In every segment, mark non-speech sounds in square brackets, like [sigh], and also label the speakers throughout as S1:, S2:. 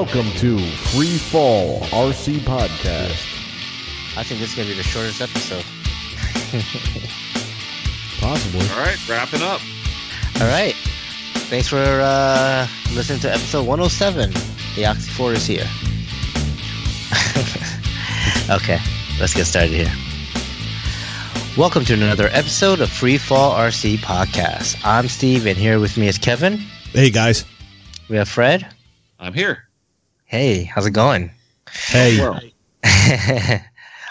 S1: Welcome to Free Fall RC Podcast.
S2: I think this is gonna be the shortest episode. [laughs]
S1: Possibly.
S3: All right, wrapping up.
S2: All right. Thanks for uh, listening to episode 107. The Oxy 4 is here. [laughs] okay, let's get started here. Welcome to another episode of Free Fall RC Podcast. I'm Steve, and here with me is Kevin.
S4: Hey guys.
S2: We have Fred.
S3: I'm here.
S2: Hey, how's it going?
S4: Hey.
S3: Well, [laughs]
S2: I,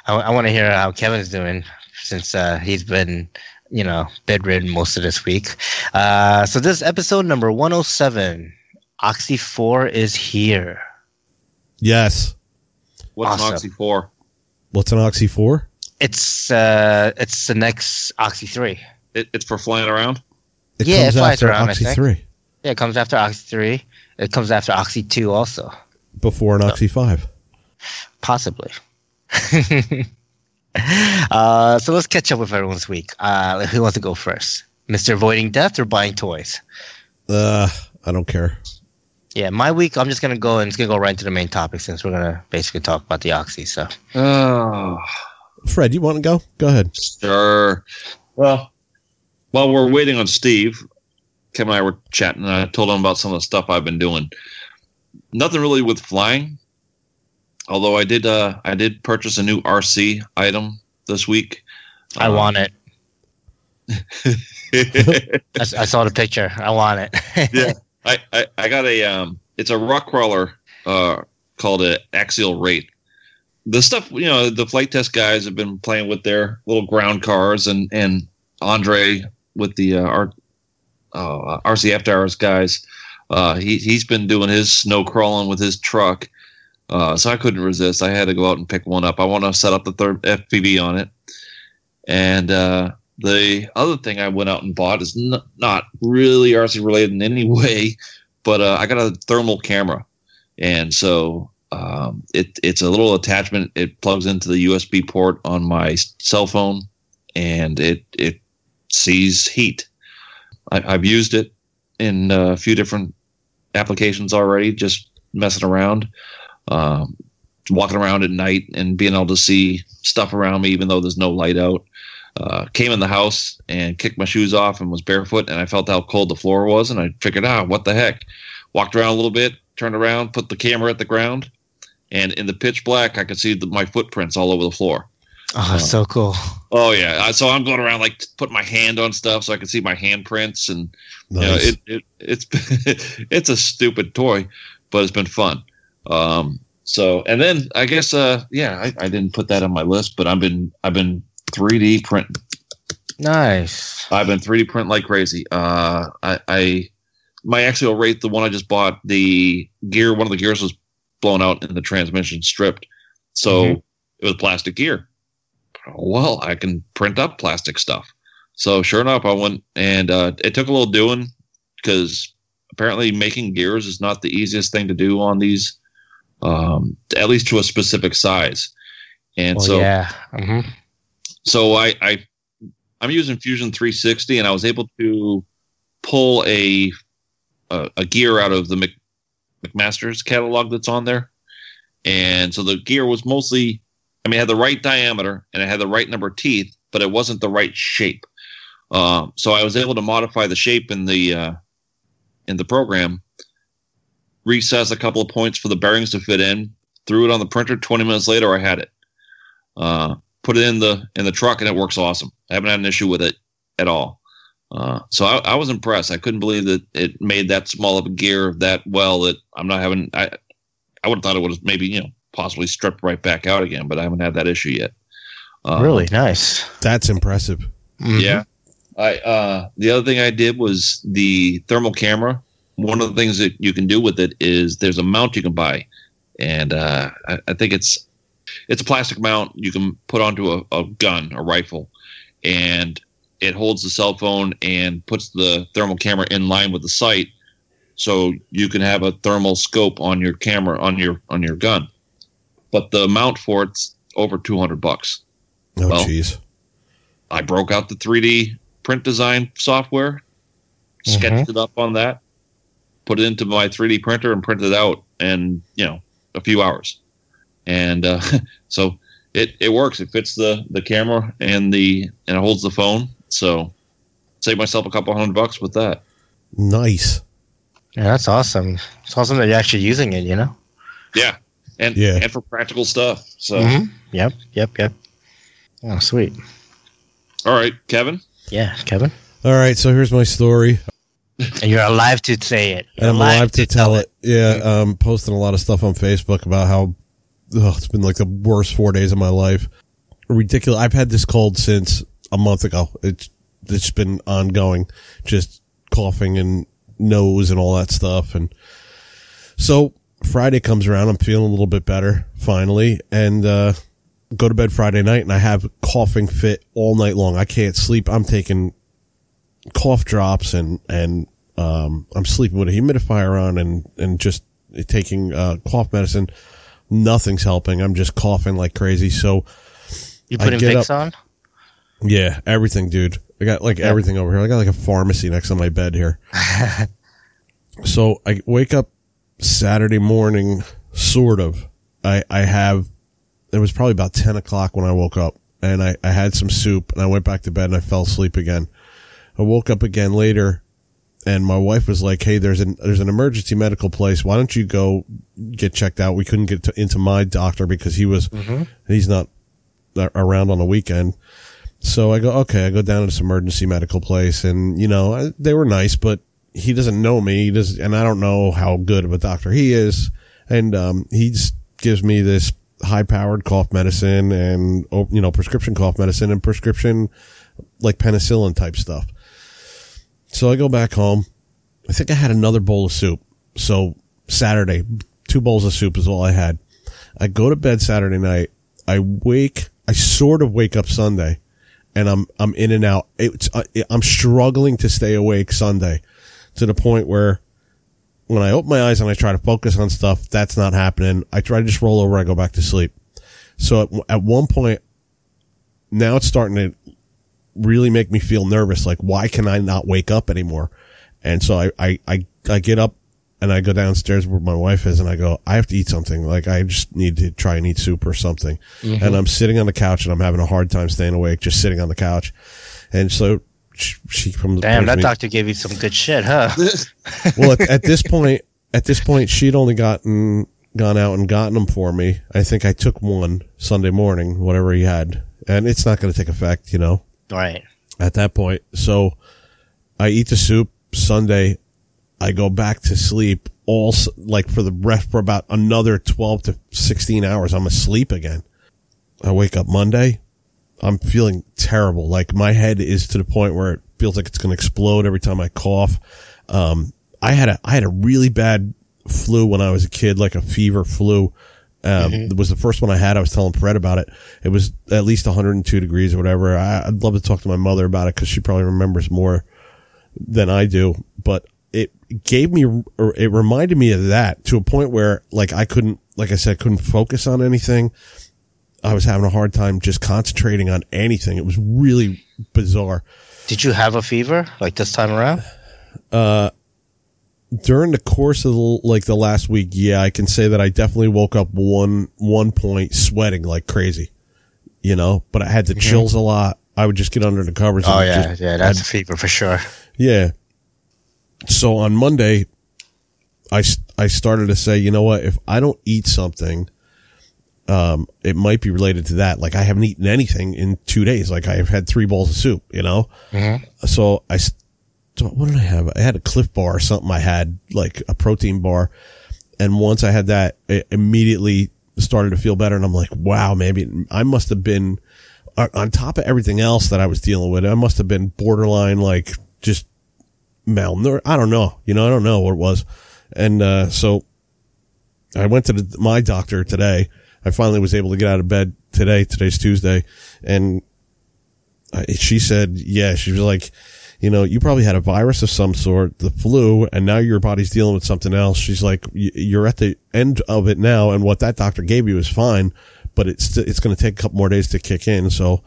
S2: I want to hear how Kevin's doing since uh, he's been, you know, bedridden most of this week. Uh, so this is episode number 107. Oxy 4 is here.
S4: Yes.
S3: what's
S2: Awesome.
S3: an Oxy 4?
S4: What's an Oxy 4?
S2: It's uh, it's the next Oxy 3.
S3: It, it's for flying around?
S4: It
S2: Yeah,
S4: comes
S2: it flies
S4: after
S2: around,
S4: Oxy 3
S2: Yeah, it comes after Oxy 3. It comes after Oxy 2 also,
S4: before an Oxy 5.
S2: possibly. [laughs] uh, so let's catch up with everyone's week. Uh, who wants to go first? Mr. Avoiding Death or Buying Toys?
S4: Uh, I don't care.
S2: Yeah, my week, I'm just going to go and it's going to go right into the main topic since we're going to basically talk about the Oxy. So,
S3: Oh,
S4: Fred, you want to go? Go ahead.
S3: sure. Well, while we're waiting on Steve, Kevin and I were chatting, and I told him about some of the stuff I've been doing. Nothing really with flying, although I did. Uh, I did purchase a new RC item this week.
S2: I
S3: Uh,
S2: want it. [laughs] I saw the picture. I want it. [laughs]
S3: Yeah. I, I, I got a um it's a rock crawler uh called a Axial Wraith. The stuff you know the flight test guys have been playing with their little ground cars and and Andre with the uh, R, uh, RC After Hours guys. Uh, he he's been doing his snow crawling with his truck. Uh, so I couldn't resist. I had to go out and pick one up. I want to set up the third FPV on it. And uh, the other thing I went out and bought is n- not really RC related in any [laughs] way, but uh, I got a thermal camera, and so um, it it's a little attachment. It plugs into the USB port on my cell phone, and it it sees heat. I, I've used it in a few different applications already, just messing around, um, walking around at night and being able to see stuff around me, even though there's no light out. Uh, came in the house and kicked my shoes off and was barefoot and I felt how cold the floor was and I figured ah what the heck? Walked around a little bit turned around put the camera at the ground and in the pitch black I could see the, my footprints all over the floor
S2: oh, that's so cool.
S3: oh yeah so I'm going around like putting my hand on stuff so I can see my handprints and you know, it, it it's [laughs] it's a stupid toy but it's been fun um so and then I guess uh yeah I, I didn't put that on my list but I've been I've been 3D printing
S2: Nice.
S3: I've been 3D print like crazy. Uh, I, I my Axial Wraith, the one I just bought, the gear, one of the gears was blown out and the transmission stripped, so
S2: Mhm.
S3: it was plastic gear. Well, I can print up plastic stuff. So sure enough, I went and uh, it took a little doing because apparently making gears is not the easiest thing to do on these, um, at least to a specific size. And
S2: Well,
S3: so
S2: yeah. hmm
S3: so I, I I'm using Fusion 360, and I was able to pull a a, a gear out of the Mc, McMaster's catalog that's on there, and so the gear was mostly, I mean, it had the right diameter and it had the right number of teeth, but it wasn't the right shape. Um, so I was able to modify the shape in the uh, in the program, recess a couple of points for the bearings to fit in, threw it on the printer. Twenty minutes later, I had it. Uh, put it in the in the truck and it works awesome. I haven't had an issue with it at all. Uh, so I, I was impressed. I couldn't believe that it made that small of a gear that well. That I'm not having. I I would have thought it would have maybe you know possibly stripped right back out again, but I haven't had that issue yet. Uh,
S2: Really nice.
S4: That's impressive.
S2: Mhm.
S3: Yeah. I uh the other thing I did was the thermal camera. One of the things that you can do with it is there's a mount you can buy, and uh, I, I think it's it's a plastic mount you can put onto a, a gun, a rifle, and it holds the cell phone and puts the thermal camera in line with the sight, so you can have a thermal scope on your camera on your on your gun. But the mount for it's over two hundred bucks.
S4: Oh,
S3: Well,
S4: jeez.
S3: I broke out the 3D print design software, sketched it up on that, put it into my 3D printer, and printed it out. in you know a few hours, and uh, [laughs] so it it works. It fits the the camera and the and it holds the phone. So save myself a couple hundred bucks with that.
S4: Nice.
S2: Yeah, that's awesome. It's awesome that you're actually using it. You know.
S3: Yeah, and
S4: Yeah.
S3: and for practical stuff. So
S2: Mhm. Yep. Yep. Yep. Oh, sweet.
S3: all right, Kevin.
S2: Yeah, Kevin.
S4: All right, so here's my story.
S2: And [laughs] you're alive to say it. You're
S4: And I'm alive to tell it. Yeah, I'm posting a lot of stuff on Facebook about how ugh, it's been like the worst four days of my life. Ridiculous. I've had this cold since a month ago. It's it's been ongoing, just coughing and nose and all that stuff. And so Friday comes around. I'm feeling a little bit better finally, and uh, go to bed Friday night, and I have coughing fit all night long. I can't sleep. I'm taking cough drops and and um, I'm sleeping with a humidifier on and and just taking uh, cough medicine. Nothing's helping. I'm just coughing like crazy. So
S2: You
S4: get
S2: Vicks on?
S4: yeah, everything, dude. I got like everything over here. I got like a pharmacy next to my bed here. [laughs] so I wake up Saturday morning, sort of. I I have. It was probably about ten o'clock when I woke up, and I I had some soup, and I went back to bed, and I fell asleep again. I woke up again later, and my wife was like, "Hey, there's an there's an emergency medical place. Why don't you go get checked out? We couldn't get to, into my doctor because he was mm-hmm. he's not around on the weekend." So I go, okay, I go down to this emergency medical place and, you know, I- they were nice, but he doesn't know me. He does, and I don't know how good of a doctor he is. And, um, he just gives me this high powered cough medicine and, oh, you know, prescription cough medicine and prescription like penicillin type stuff. So I go back home. I think I had another bowl of soup. So Saturday, two bowls of soup is all I had. I go to bed Saturday night. I wake, I sort of wake up Sunday and I'm, I'm in and out. It's, I'm struggling to stay awake Sunday to the point where when I open my eyes and I try to focus on stuff, that's not happening. I try to just roll over. I go back to sleep. So at, at one point, now it's starting to really make me feel nervous. Like, why can I not wake up anymore? And so I, I, I, I get up and I go downstairs where my wife is and I go, I have to eat something. Like, I just need to try and eat soup or something. Mm-hmm. And I'm sitting on the couch and I'm having a hard time staying awake, just sitting on the couch. And so she, comes,
S2: Damn, that doctor gave you some good shit, huh? [laughs]
S4: well, at, at this point, at this point, she'd only gotten gone out and gotten them for me. I think I took one Sunday morning, whatever he had, and it's not going to take effect, you know,
S2: right.
S4: at that point. So I eat the soup Sunday. I go back to sleep all like for the rest for about another 12 to 16 hours. I'm asleep again. I wake up Monday. I'm feeling terrible. Like my head is to the point where it feels like it's going to explode every time I cough. Um, I had a, I had a really bad flu when I was a kid, like a fever flu. Um, it was the first one I had. I was telling Fred about it. It was at least 102 degrees or whatever. I, I'd love to talk to my mother about it because she probably remembers more than I do, but it gave me, or it reminded me of that to a point where like I couldn't, like I said, couldn't focus on anything. I was having a hard time just concentrating on anything. It was really bizarre.
S2: Did you have a fever like this time around?
S4: Uh, during the course of the, like the last week, yeah, I can say that I definitely woke up one one point sweating like crazy, you know. But I had the chills a lot. I would just get under the covers.
S2: Oh
S4: and
S2: yeah,
S4: just-
S2: yeah, that's a fever for sure.
S4: yeah. So on Monday, I I started to say, you know what? If I don't eat something, um, it might be related to that. Like I haven't eaten anything in two days. Like I've had three bowls of soup, you know. So I, what did I have? I had a Clif Bar or something. I had like a protein bar, and once I had that, it immediately started to feel better. And I'm like, wow, maybe I must have been on on top of everything else that I was dealing with. I must have been borderline like just malnourished. I don't know. You know, I don't know what it was. And uh, so I went to the, my doctor today. I finally was able to get out of bed today. Today's Tuesday, and I, she said, "Yeah." She was like, "You know, you probably had a virus of some sort, the flu, and now your body's dealing with something else." She's like, "You're at the end of it now, and what that doctor gave you is fine, but it's it's going to take a couple more days to kick in." So.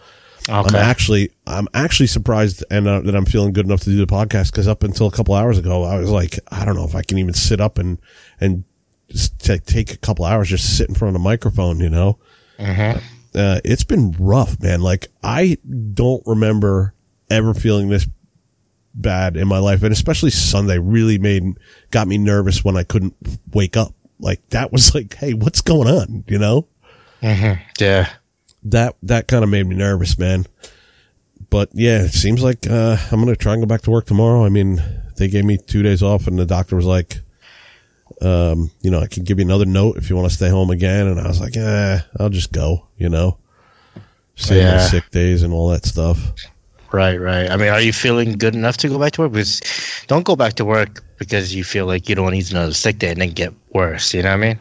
S4: I'm actually, I'm actually surprised and uh, that I'm feeling good enough to do the podcast because up until a couple hours ago, I was like, I don't know if I can even sit up and and just t- take a couple hours just sit in front of a microphone, you know.
S2: Mhm.
S4: Uh, it's been rough, man. Like I don't remember ever feeling this bad in my life, and especially Sunday really made got me nervous when I couldn't wake up. Like that was [laughs] like, hey, what's going on? You know
S2: Mhm. Yeah.
S4: that that kind of made me nervous, man. But yeah, it seems like uh, I'm gonna try and go back to work tomorrow. I mean, they gave me two days off, and the doctor was like, um, you know, I can give you another note if you want to stay home again. And I was like, eh, I'll just go. You know, save my sick days and all that stuff.
S2: Right, right. I mean, are you feeling good enough to go back to work? Because don't go back to work because you feel like you don't need another sick day and then get worse. You know what I mean?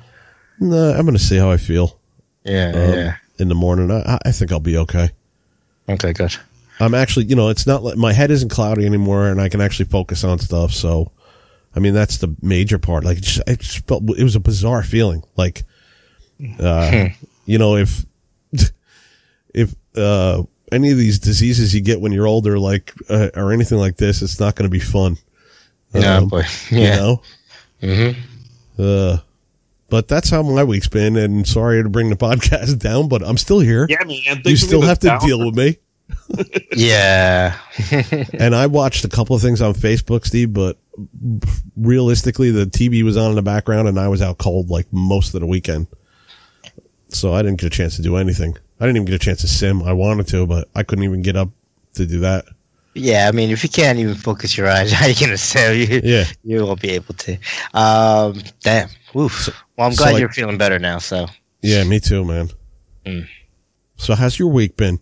S4: Nah, I'm gonna see how I feel
S2: Yeah,
S4: um,
S2: yeah.
S4: in the morning. I, I think I'll be okay.
S2: Okay, good.
S4: I'm actually, you know, it's not like my head isn't cloudy anymore, and I can actually focus on stuff. So, I mean, that's the major part. Like, it just, it just felt it was a bizarre feeling. Like, uh, you know, if [laughs] if uh, any of these diseases you get when you're older, like uh, or anything like this, it's not going to be fun.
S2: Yeah,
S4: Um,
S2: boy.
S4: You
S2: Yeah.
S4: know.
S2: Mm-hmm.
S4: Uh, but that's how my week's been, and sorry to bring the [laughs] podcast down, but I'm still here.
S3: Yeah, man.
S4: you still have to
S3: down.
S4: deal with me. [laughs]
S2: Yeah.
S4: and I watched a couple of things on Facebook, Steve, but realistically, the TV was on in the background and I was out cold like most of the weekend. So I didn't get a chance to do anything. I didn't even get a chance to sim. I wanted to, but I couldn't even get up to do that.
S2: yeah, I mean, if you can't even focus your eyes, [laughs] how you going to say you,
S4: Yeah.
S2: you won't be able to. Um, damn. Oof. Well, I'm
S4: so,
S2: glad
S4: like-
S2: you're feeling better now, so.
S4: Yeah, me too, man.
S2: Mm.
S4: So how's your week been?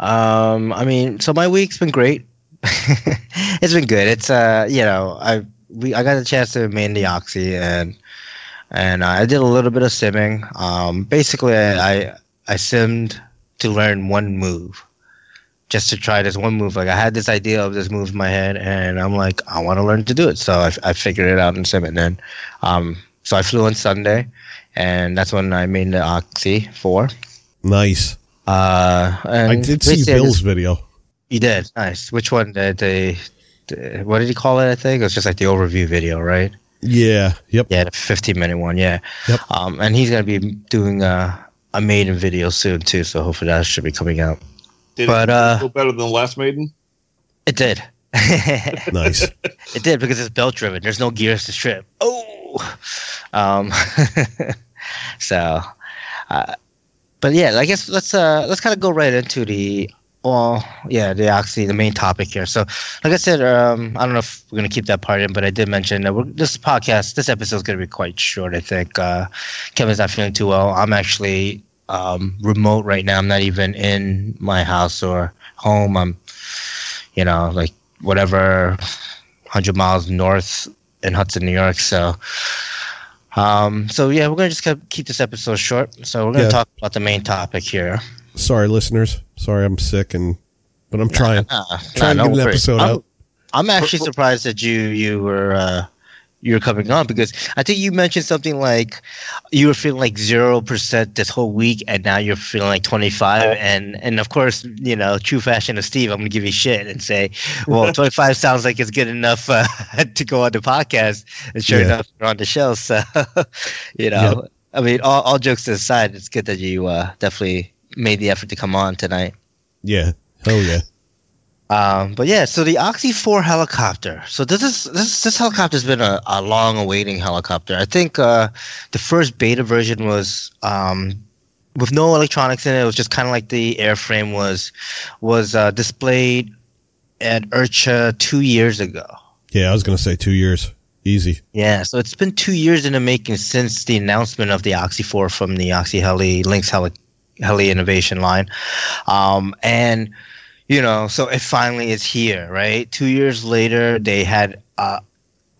S2: Um, I mean, so my week's been great. [laughs] it's been good. It's uh, you know, I we I got a chance to main the oxy and and I did a little bit of simming. Um, basically, I I, I simmed to learn one move, just to try this one move. Like I had this idea of this move in my head, and I'm like, I want to learn to do it. So I, I figured it out in sim, and then um, so I flew on Sunday, and that's when I made the oxy four.
S4: Nice.
S2: Uh, and
S4: I did see Bill's video.
S2: You did nice. Which one? The, they? the what did he call it? I think it was just like the overview video, right?
S4: Yeah. Yep.
S2: Yeah, the 15 minute one. Yeah.
S4: Yep.
S2: Um, and he's gonna be doing uh, a maiden video soon too. So hopefully that should be coming out.
S3: Did
S2: But,
S3: it
S2: uh,
S3: feel better than the last maiden?
S2: It did. [laughs] [laughs]
S4: Nice.
S2: It did because it's belt driven. There's no gears to strip. Oh. Um. [laughs] so, uh, but yeah, I guess let's uh let's kind of go right into the well, yeah, the actually the main topic here. So, like I said, um, I don't know if we're gonna keep that part in, but I did mention that we're, this podcast, this episode is gonna be quite short. I think uh, Kevin's not feeling too well. I'm actually um, remote right now. I'm not even in my house or home. I'm, you know, like whatever, hundred miles north in Hudson, New York. So. Um, so yeah, we're gonna just keep keep this episode short. So we're gonna
S4: Yeah.
S2: talk about the main topic here.
S4: Sorry, listeners. Sorry, I'm sick and, but I'm trying. [laughs]
S2: Nah,
S4: Trying
S2: nah,
S4: to get an episode
S2: I'm,
S4: out.
S2: I'm actually surprised that you you were uh, you were coming on because I think you mentioned something like you were feeling like zero percent this whole week, and now you're feeling like twenty five. And and of course, you know, true fashion of Steve, I'm gonna give you shit and say, well, [laughs] twenty five sounds like it's good enough uh, [laughs] to go on the podcast. And sure
S4: Yeah.
S2: enough, you're on the show. So, you know, I mean, all, all jokes aside, it's good that you uh, definitely made the effort to come on tonight.
S4: Yeah. Hell yeah.
S2: Um, but yeah, so the Oxy Four helicopter. So this is this this helicopter's been a, a long awaiting helicopter. I think uh, the first beta version was um, with no electronics in it. It was just kind of like the airframe was was uh, displayed at IRCHA two years ago.
S4: Yeah, I was gonna say two years. Easy.
S2: Yeah, so it's been two years in the making since the announcement of the Oxy 4 from the Oxy Heli Lynx Heli, Heli Innovation line. Um, and, you know, so it finally is here, right? Two years later, they had uh,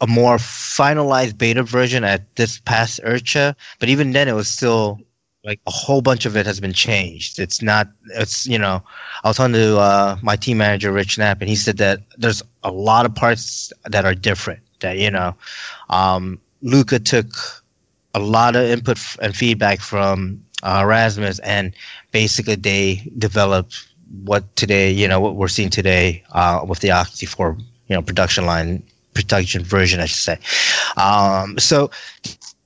S2: a more finalized beta version at this past IRCHA, but even then, it was still like a whole bunch of it has been changed. It's not, it's, you know, I was talking to uh, my team manager, Rich Knapp, and he said that there's a lot of parts that are different. That, you know, um, Luca took a lot of input f- and feedback from uh, Erasmus, and basically they developed what today, you know, what we're seeing today uh, with the Oxy 4, you know, production line, production version, I should say. Um, so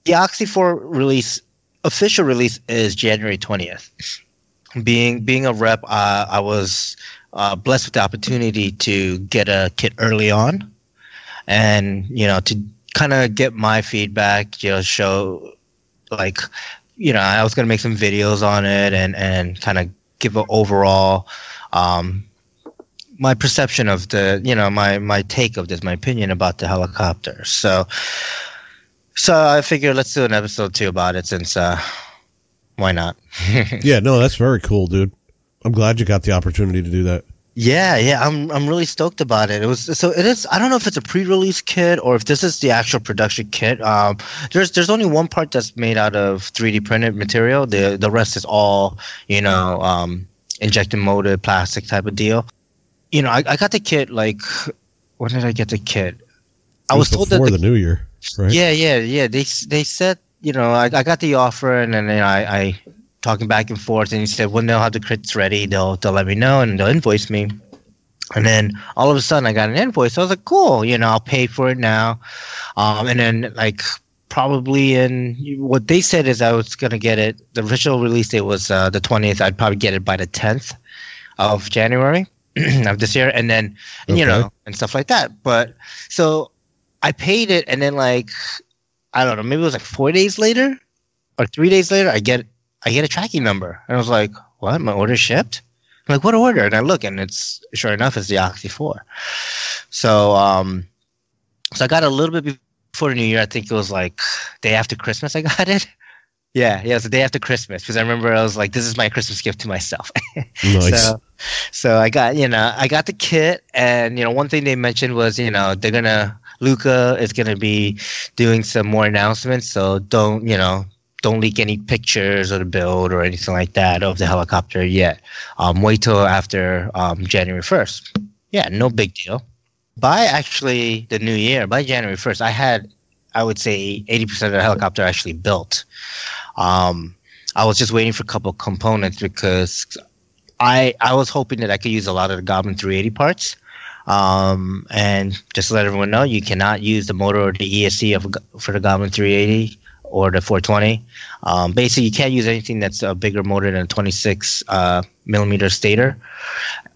S2: the Oxy 4 release, official release is January 20th. Being being a rep, uh, I was uh, blessed with the opportunity to get a kit early on, and you know to kind of get my feedback, you know, show like you know I was gonna make some videos on it and and kind of give an overall um, my perception of the you know my my take of this my opinion about the helicopter so so i figured let's do an episode two about it since uh why not [laughs]
S4: Yeah, no, that's very cool, dude. I'm glad you got the opportunity to do that.
S2: Yeah yeah i'm i'm really stoked about it it was so it is i don't know if it's a pre-release kit or if this is the actual production kit um there's there's only one part that's made out of 3d printed material the the rest is all you know um injected molded plastic type of deal you know, I, I got the kit like when did I get the kit? I
S4: It
S2: was told that
S4: before
S2: the,
S4: the, new year, right?
S2: yeah, yeah, yeah. They they said you know I, I got the offer and then I, I talking back and forth and he said when they'll have the crits ready they'll they'll let me know and they'll invoice me. And then all of a sudden I got an invoice. I was like, cool, you know, I'll pay for it now. Um, and then like probably in what they said is I was gonna get it. The official release date was uh, the twentieth. I'd probably get it by the tenth of January [clears throat] of this year, and then you know and stuff like that. But so I paid it, and then like I don't know, maybe it was like four days later or three days later, I get I get a tracking number, and I was like, "What? My order shipped?" I'm like, "What order?" And I look, and it's sure enough, it's the Oxy Four. So um, so I got a little bit before the New Year. I think it was like day after Christmas. I got it. [laughs] Yeah, yeah, it was the day after Christmas because I remember I was like, "This is my Christmas gift to myself." [laughs]
S4: Nice.
S2: So, so I got you know I got the kit, and you know one thing they mentioned was you know they're gonna Luca is gonna be doing some more announcements, so don't you know don't leak any pictures of the build or anything like that of the helicopter yet. Um, wait till after um, January first. Yeah, no big deal. By actually the new year, by January first, I had I would say eighty percent of the helicopter actually built. Um, I was just waiting for a couple components because I I was hoping that I could use a lot of the Goblin 380 parts. Um, and just to let everyone know, you cannot use the motor or the ESC of, for the Goblin 380 or the 420. Um, basically, you can't use anything that's a bigger motor than a 26 uh, millimeter stator,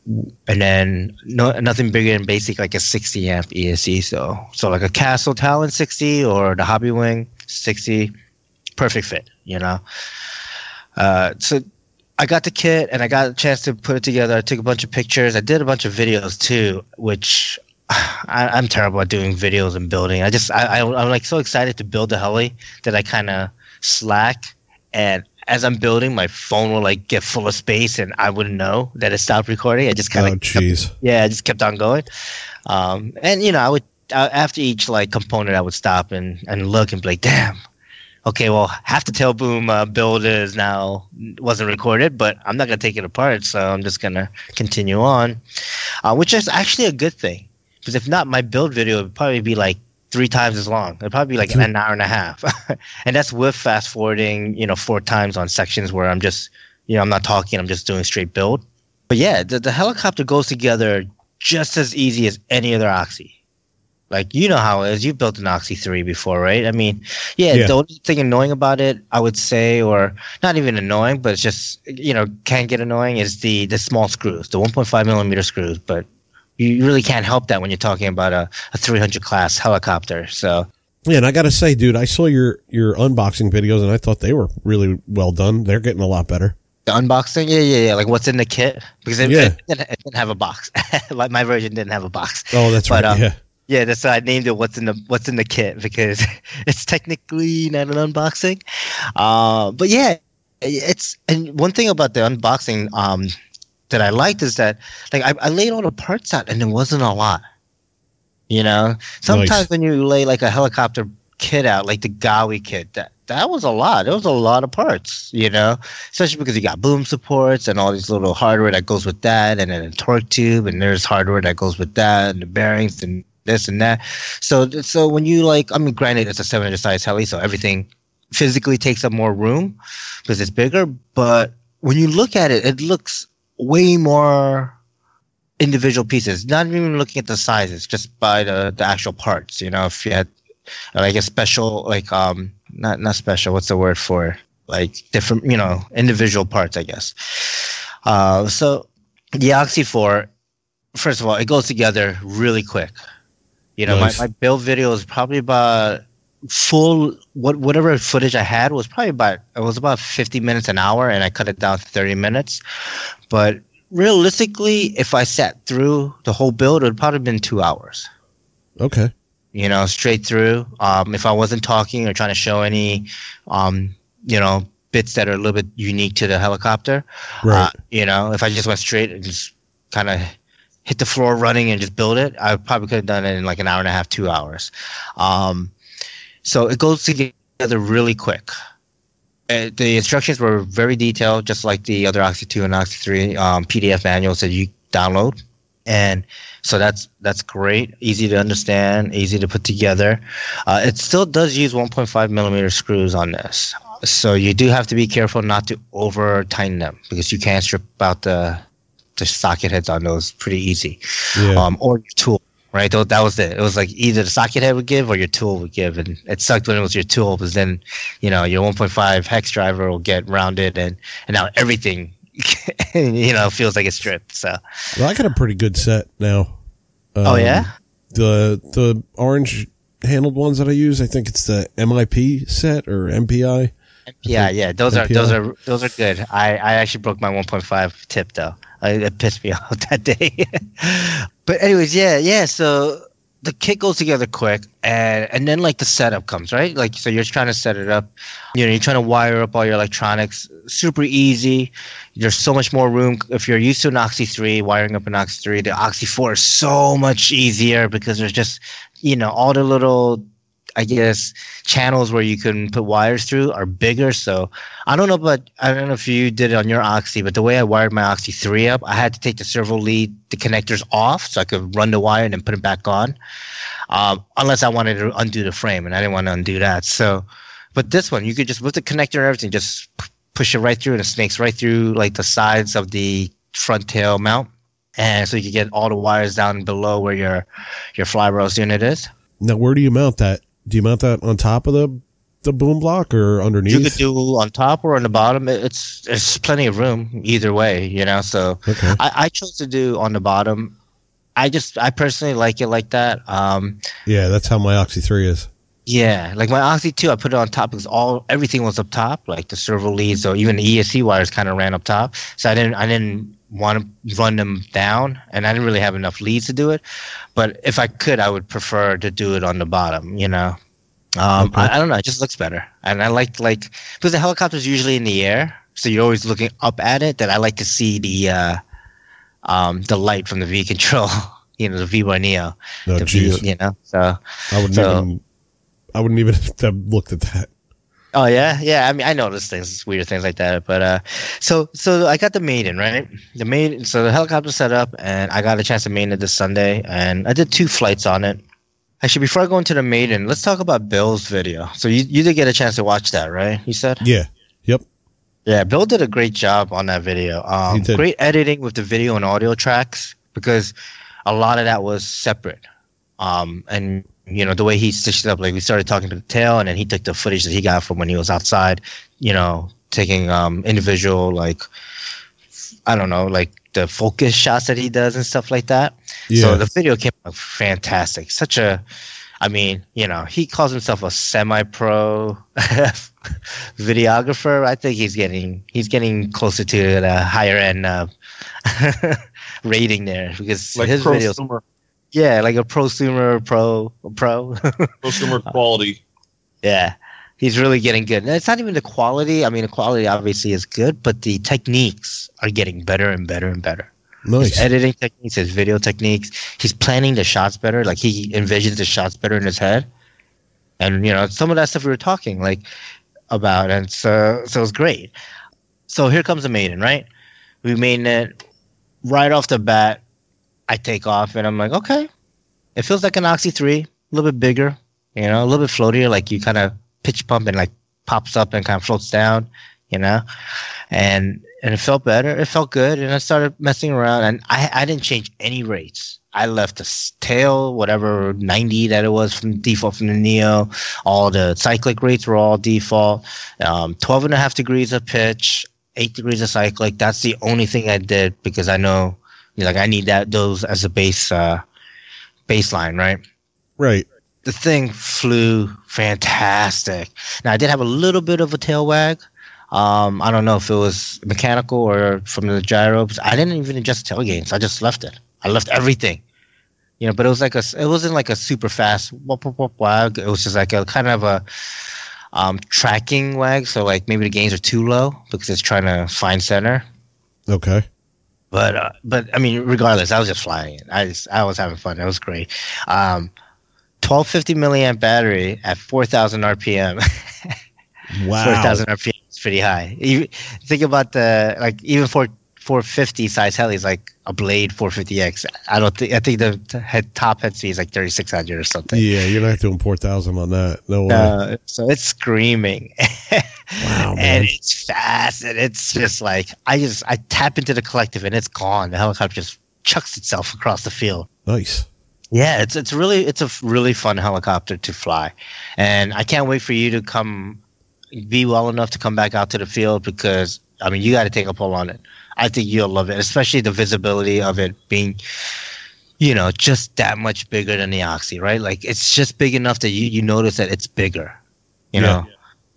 S2: and then no nothing bigger than basic like a 60 amp ESC. So so like a Castle Talon 60 or the Hobby Wing 60, perfect fit. You know. Uh, so I got the kit and I got a chance to put it together. I took a bunch of pictures. I did a bunch of videos too, which [sighs] I, I'm terrible at doing videos and building. I just I, I I'm like so excited to build the heli that I kind of slack. And as I'm building, my phone will like get full of space, and I wouldn't know that it stopped recording. I just kind
S4: oh,
S2: of
S4: jeez.
S2: yeah, I just kept on going. Um, and you know, I would uh, after each like component, I would stop and and look and be like, damn. Okay, well, half the tail boom uh, build is now wasn't recorded, but I'm not gonna take it apart, so I'm just gonna continue on, uh, which is actually a good thing because if not, my build video would probably be like three times as long. It'd probably be like an hour and a half, [laughs] and that's with fast forwarding, you know, four times on sections where I'm just, you know, I'm not talking, I'm just doing straight build. But yeah, the, the helicopter goes together just as easy as any other Oxy. Like you know how it is. You've built an Oxy three before, right? I mean, yeah,
S4: Yeah.
S2: The only thing annoying about it, I would say, or not even annoying, but it's just you know can get annoying is the the small screws, the 1.5 millimeter screws. But you really can't help that when you're talking about a, a 300 class helicopter. So
S4: Yeah, and I gotta say, dude, I saw your your unboxing videos and I thought they were really well done. They're getting a lot better.
S2: the unboxing, yeah, yeah, yeah. Like what's in the kit because it,
S4: Yeah.
S2: it, didn't, it didn't have a box. [laughs] like my version didn't have a box.
S4: Oh, that's
S2: But,
S4: right.
S2: um,
S4: yeah.
S2: Yeah, that's why I named it "What's in the What's in the Kit" because [laughs] it's technically not an unboxing. Uh, but yeah, it's and one thing about the unboxing um, that I liked is that like I, I laid all the parts out and it wasn't a lot. You know, sometimes
S4: Nice.
S2: when you lay like a helicopter kit out, like the Gaui kit, that that was a lot. It was a lot of parts. You know, especially because you got boom supports and all these little hardware that goes with that, and then a torque tube, and there's hardware that goes with that, and the bearings and this and that. So so when you like, I mean, granted, it's a 700 size heli, so everything physically takes up more room because it's bigger. But when you look at it, it looks way more individual pieces. Not even looking at the sizes, just by the the actual parts. You know, if you had like a special like um not not special. What's the word for like different? You know, individual parts, I guess. Uh, so the Oxy Four, first of all, it goes together really quick. You know,
S4: Nice.
S2: my, my build video is probably about full what whatever footage I had was probably about it was about 50 minutes an hour and I cut it down to 30 minutes. But realistically, if I sat through the whole build, it would probably been two hours.
S4: Okay.
S2: You know, straight through. Um, if I wasn't talking or trying to show any, um, you know, bits that are a little bit unique to the helicopter,
S4: Right.
S2: uh, you know, if I just went straight and just kind of hit the floor running and just build it, I probably could have done it in like an hour and a half, two hours. Um, so it goes together really quick. Uh, the instructions were very detailed, just like the other Oxy 2 and Oxy 3 um, PDF manuals that you download. And so that's that's great, easy to understand, easy to put together. Uh, it still does use 1.5 millimeter screws on this, so you do have to be careful not to over tighten them because you can strip out the the socket heads on those pretty easy,
S4: Yeah.
S2: um, or your tool. Right, that was it. It was like either the socket head would give or your tool would give, and it sucked when it was your tool because then, you know, your 1.5 hex driver will get rounded, and and now everything, [laughs] you know, feels like it's stripped. So,
S4: well, I got a pretty good set now.
S2: oh
S4: Um,
S2: yeah,
S4: The the orange handled ones that I use, I think it's the MIP set or MPI.
S2: Yeah, yeah, those are those are those are good. I I actually broke my 1.5 tip though. I, it pissed me [laughs] off that day. But anyways, yeah, yeah. So the kit goes together quick, and and then like the setup comes right. Like so, you're trying to set it up. You know, you're trying to wire up all your electronics. Super easy. There's so much more room. If you're used to an Oxy 3, wiring up an Oxy 3, the Oxy 4 is so much easier because there's just you know all the little I guess channels where you can put wires through are bigger. So I don't know, but I don't know if you did it on your Oxy, but the way I wired my Oxy 3 up, I had to take the servo lead, the connectors off so I could run the wire and then put it back on. Um, unless I wanted to undo the frame and I didn't want to undo that. So, but this one, you could just with the connector and everything, just push it right through and it snakes right through like the sides of the front tail mount. And so you can get all the wires down below where your, your fly rose unit is.
S4: Now, where do you mount that? Do you mount that on top of the the boom block or underneath?
S2: You could do on top or on the bottom. It's there's plenty of room either way, you know. So
S4: okay.
S2: I, I chose to do on the bottom. I just I personally like it like that. Um,
S4: Yeah, that's how my Oxy Three is.
S2: yeah, like my Oxy 2, I put it on top because all everything was up top, like the servo leads or even the ESC wires kind of ran up top. So I didn't I didn't want to run them down, and I didn't really have enough leads to do it. But if I could, I would prefer to do it on the bottom. You know, um,
S4: Okay.
S2: I, I don't know. It just looks better, and I like like because the helicopter's usually in the air, so you're always looking up at it. That I like to see the uh, um, the light from the V control. [laughs] You know, the VBar Neo.
S4: No,
S2: the
S4: jeez,
S2: you know, so.
S4: I wouldn't
S2: so-
S4: even. I wouldn't even [laughs] have looked at that.
S2: Oh yeah, yeah. I mean, I noticed things, weird things like that. But uh, so so I got the maiden right. The maiden. So the helicopter set up, and I got a chance to maiden it this Sunday, and I did two flights on it. Actually, before I go into the maiden, let's talk about Bill's video. So you you did get a chance to watch that, right? You said.
S4: Yeah. Yep.
S2: Yeah, Bill did a great job on that video. Um. Great editing with the video and audio tracks because a lot of that was separate. Um, and you know the way he stitched it up, like we started talking to the tail, and then he took the footage that he got from when he was outside. You know, taking um, individual like I don't know, like the focus shots that he does and stuff like that.
S4: Yeah.
S2: So the video came out fantastic. Such a, I mean, you know, he calls himself a semi-pro [laughs] videographer. I think he's getting he's getting closer to the higher end uh, [laughs] rating there because
S3: like
S2: his videos, yeah, like a prosumer pro pro. [laughs]
S3: prosumer quality.
S2: Yeah, he's really getting good. And it's not even the quality. I mean, the quality obviously is good, but the techniques are getting better and better and better.
S4: nice.
S2: His editing techniques, his video techniques. He's planning the shots better. Like he envisions the shots better in his head. And you know, some of that stuff we were talking like about, and so so it's great. So here comes the maiden, right? We made it right off the bat. I take off, and I'm like, okay, it feels like an Oxy three, a little bit bigger, you know, a little bit floatier. Like you kind of pitch pump and like pops up and kind of floats down. you know, and and it felt better. It felt good, and I started messing around, and I I didn't change any rates. I left the tail, whatever 90 that it was from default from the Neo. All the cyclic rates were all default. Um, 12 and a half degrees of pitch, eight degrees of cyclic. That's the only thing I did because I know, you know, like I need that those as a base uh, baseline, right?
S4: Right.
S2: the thing flew fantastic. Now I did have a little bit of a tail wag. Um, I don't know if it was mechanical or from the gyros. I didn't even adjust the tail gains. I just left it. I left everything. You know, but it was like a. It wasn't like a super fast whoop, whoop, whoop, wag. It was just like a kind of a um, tracking wag. So like maybe the gains are too low because it's trying to find center.
S4: Okay.
S2: But uh, but I mean, regardless, I was just flying it. I just, I was having fun. It was great. Um, twelve fifty milliamp battery at four thousand RPM. [laughs]
S4: Wow.
S2: Four thousand RPM is pretty high. You think about the like even for 450 size heli is like a Blade 450X. I don't think I think the head top head speed is like 3600 or something.
S4: Yeah, you're gonna have to doing four thousand on that. No way.
S2: Uh, so it's screaming. [laughs]
S4: Wow, man.
S2: and it's fast and it's just like I just I tap into the collective and it's gone. The helicopter just chucks itself across the field.
S4: nice.
S2: Yeah, it's it's really it's a really fun helicopter to fly, and I can't wait for you to come be well enough to come back out to the field because I mean you got to take a pull on it. I think you'll love it, especially the visibility of it being, you know, just that much bigger than the Oxy, right? Like it's just big enough that you you notice that it's bigger, you
S4: Yeah.
S2: know.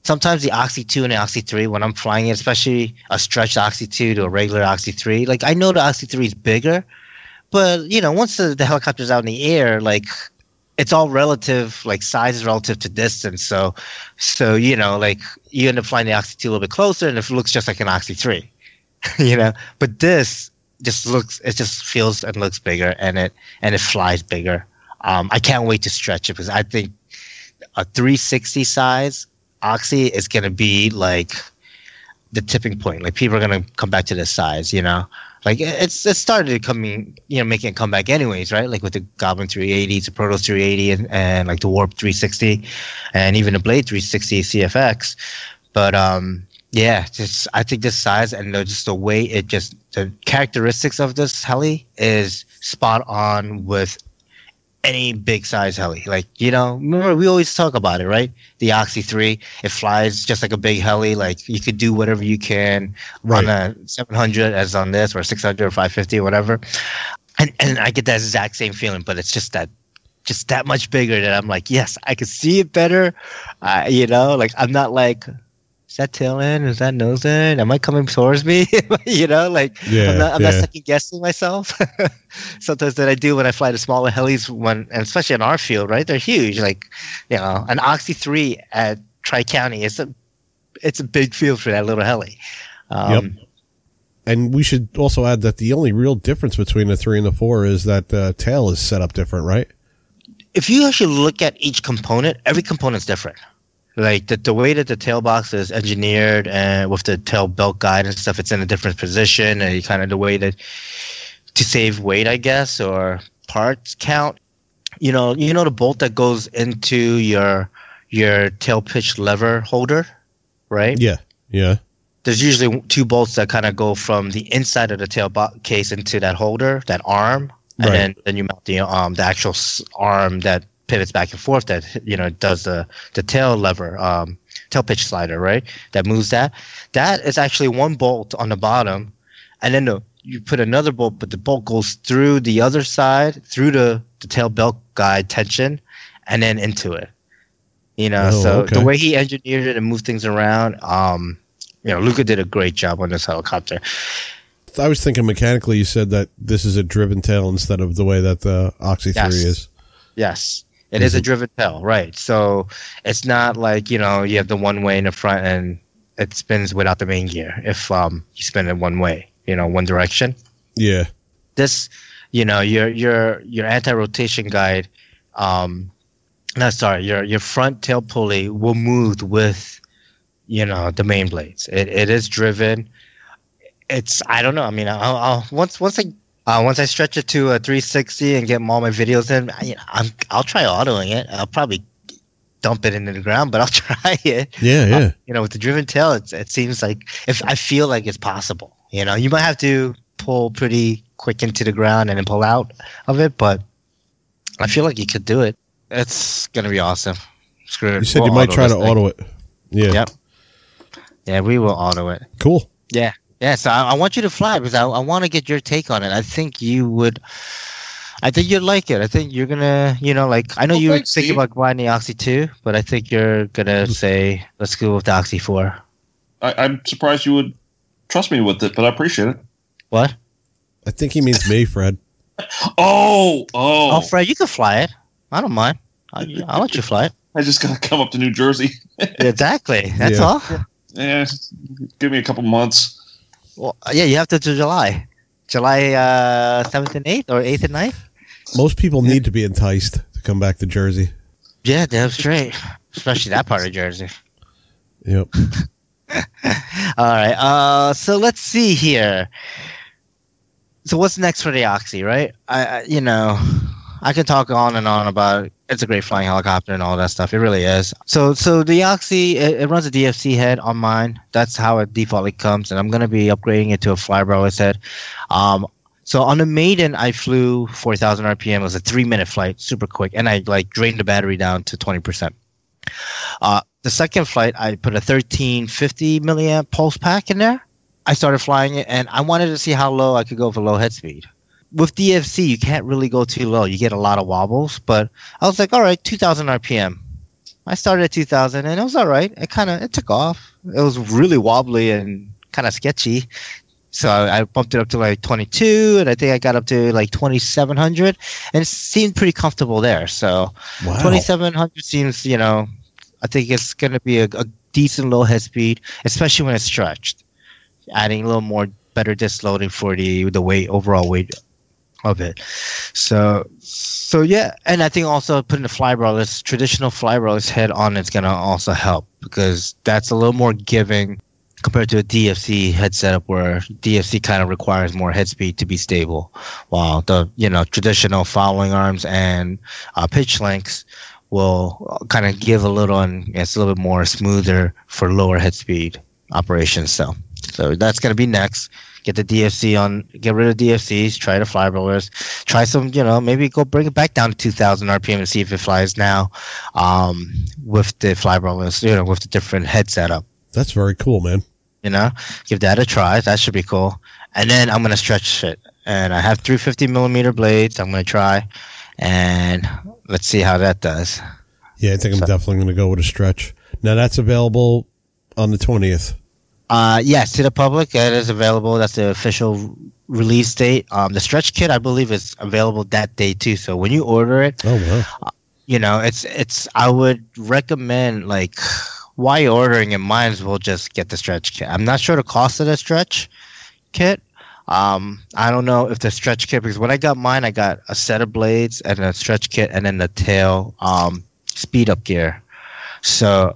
S2: Sometimes the Oxy 2 and the Oxy 3, when I'm flying it, especially a stretched Oxy 2 to a regular Oxy 3, like I know the Oxy 3 is bigger, but you know, once the, the helicopter's out in the air, like it's all relative, like size is relative to distance. So, so you know, like you end up flying the Oxy 2 a little bit closer, and it looks just like an Oxy 3, [laughs] you know. But this just looks, it just feels and looks bigger, and it and it flies bigger. Um, I can't wait to stretch it because I think a 360 size Oxy is going to be like the tipping point. Like people are going to come back to this size, you know. Like it's it started coming, you know, making a comeback anyways, right? Like with the Goblin 380, the Proto 380, and, and like the Warp 360, and even the Blade 360 CFX. But um, yeah, just I think the size and the, just the way it just the characteristics of this heli is spot on with any big size heli. Like, you know, remember we always talk about it, right? The Oxy 3, it flies just like a big heli. Like you could do whatever you can
S4: Right.
S2: on a 700 as on this or 600 or 550 or whatever. And and I get that exact same feeling, but it's just that just that much bigger that I'm like, yes, I can see it better. Uh, you know, like I'm not like is that tail end? Is that nose end? Am I coming towards me? [laughs] you know, like
S4: Yeah,
S2: I'm not, I'm not second guessing myself. [laughs] Sometimes that I do when I fly the smaller helis, when and especially in our field, right? They're huge. Like, you know, an Oxy three at Tri County is a it's a big field for that little heli. Um,
S4: And we should also add that the only real difference between the three and the four is that the tail is set up different, right?
S2: If you actually look at each component, every component's different. Like the, the way that the tail box is engineered and with the tail belt guide and stuff, it's in a different position and kind of the way that to save weight, I guess, or parts count. You know, you know the bolt that goes into your your tail pitch lever holder, right?
S4: Yeah. Yeah.
S2: There's usually two bolts that kind of go from the inside of the tail bo- case into that holder, that arm, and
S4: Right.
S2: then then you mount the um the actual arm that pivots back and forth that you know does the the tail lever um tail pitch slider right that moves that that is actually one bolt on the bottom and then the, you put another bolt but the bolt goes through the other side through the the tail belt guide tension and then into it you know
S4: Oh,
S2: so
S4: okay.
S2: the way he engineered it and moved things around um you know luca did a great job on this helicopter
S4: I was thinking mechanically. You said that this is a driven tail instead of the way that the Oxy
S2: Yes.
S4: three is.
S2: Yes. It is a
S4: Mhm.
S2: driven tail, right? So it's not like you know you have the one way in the front and it spins without the main gear. If um you spin it one way, you know, one direction.
S4: Yeah.
S2: This, you know, your your your anti-rotation guide, um, no, sorry, your your front tail pulley will move with, you know, the main blades. It it is driven. It's I don't know. I mean, I'll, I'll once once I uh, once I stretch it to a 360 and get all my videos in, I, I'm I'll try autoing it. I'll probably dump it into the ground, but I'll [laughs] try it.
S4: Yeah, yeah.
S2: You know, with the driven tail, it's, it seems like if I feel like it's possible. You know, you might have to pull pretty quick into the ground and then pull out of it, but I feel like you could do it. It's gonna be awesome. Screw it.
S4: You said
S2: We'll
S4: you might try to
S2: thing.
S4: auto it. Yeah.
S2: Yep. Yeah, we will auto it.
S4: Cool.
S2: Yeah, yeah. So I, I want you to fly because I, I want to get your take on it. I think you would. I think you'd like it. I think you're gonna, you know, like I know
S3: Well,
S2: you were
S3: thanks,
S2: thinking
S3: Steve.
S2: about buying the Oxy 2, but I think you're gonna mm-hmm. say let's go with the Oxy 4.
S3: I, I'm surprised you would trust me with it, but I appreciate it.
S2: What?
S4: I think he means me, Fred. [laughs]
S3: Oh, oh!
S2: Oh, Fred, you can fly it. I don't mind. I, I'll let you fly it. [laughs]
S3: I just gotta come up to New Jersey.
S2: exactly. That's
S4: Yeah.
S2: all.
S3: Yeah, give me a couple months.
S2: Well, yeah, you have to to July, July uh, 7th and 8th, or 8th and 9th.
S4: Most people need to be enticed to come back to Jersey.
S2: Yeah, damn straight. Especially that part of Jersey.
S4: Yep. [laughs]
S2: All right. Uh, so let's see here. So what's next for the Oxy, right? I, I, you know, I can talk on and on about it's a great flying helicopter and all that stuff. It really is. So, so the Oxy it, it runs a DFC head on mine. That's how it defaultly comes, and I'm gonna be upgrading it to a flybarless head. Um, so on the maiden, I flew 4,000 RPM. It was a three-minute flight, super quick, and I like drained the battery down to 20 percent. Uh, the second flight, I put a 1350 milliamp pulse pack in there. I started flying it, and I wanted to see how low I could go for low head speed. With DFC, you can't really go too low. You get a lot of wobbles, but I was like, all right, 2,000 RPM. I started at 2,000, and it was all right. It kind of it took off. It was really wobbly and kind of sketchy. So I, I bumped it up to like 22, and I think I got up to like 2,700, and it seemed pretty comfortable there. So
S4: Wow.
S2: 2700 seems, you know, I think it's going to be a, a decent low head speed, especially when it's stretched. Adding a little more better disc loading for the the weight overall weight of it. So so yeah, and I think also putting the flybarless traditional flybarless head on it's to also help because that's a little more giving compared to a DFC head setup where DFC kind of requires more head speed to be stable, while the you know traditional following arms and uh, pitch lengths will kind of give a little and it's a little bit more smoother for lower head speed operations. So, so that's to be next. Get the DFC on, get rid of DFCs, try the flybarless, try some, you know, maybe go bring it back down to 2000 RPM and see if it flies now um, with the flybarless, you know, with the different head setup.
S4: That's very cool, man.
S2: you know give that a try. That should be cool. And then i'm gonna stretch it. And i have 350 millimeter blades. I'm gonna try. And let's see how that does.
S4: Yeah, I think I'm
S2: So-
S4: definitely going to go with a stretch. Now that's available on the 20th.
S2: Uh yes to the public that is available. That's the official release date. Um the stretch kit i believe is available that day too. So when you order it
S4: Oh wow.
S2: you know it's it's i would recommend like while you're ordering it might as well just get the stretch kit. I'm not sure the cost of the stretch kit. Um i don't know if the stretch kit because when i got mine i got a set of blades and a stretch kit and then the tail um speed up gear. So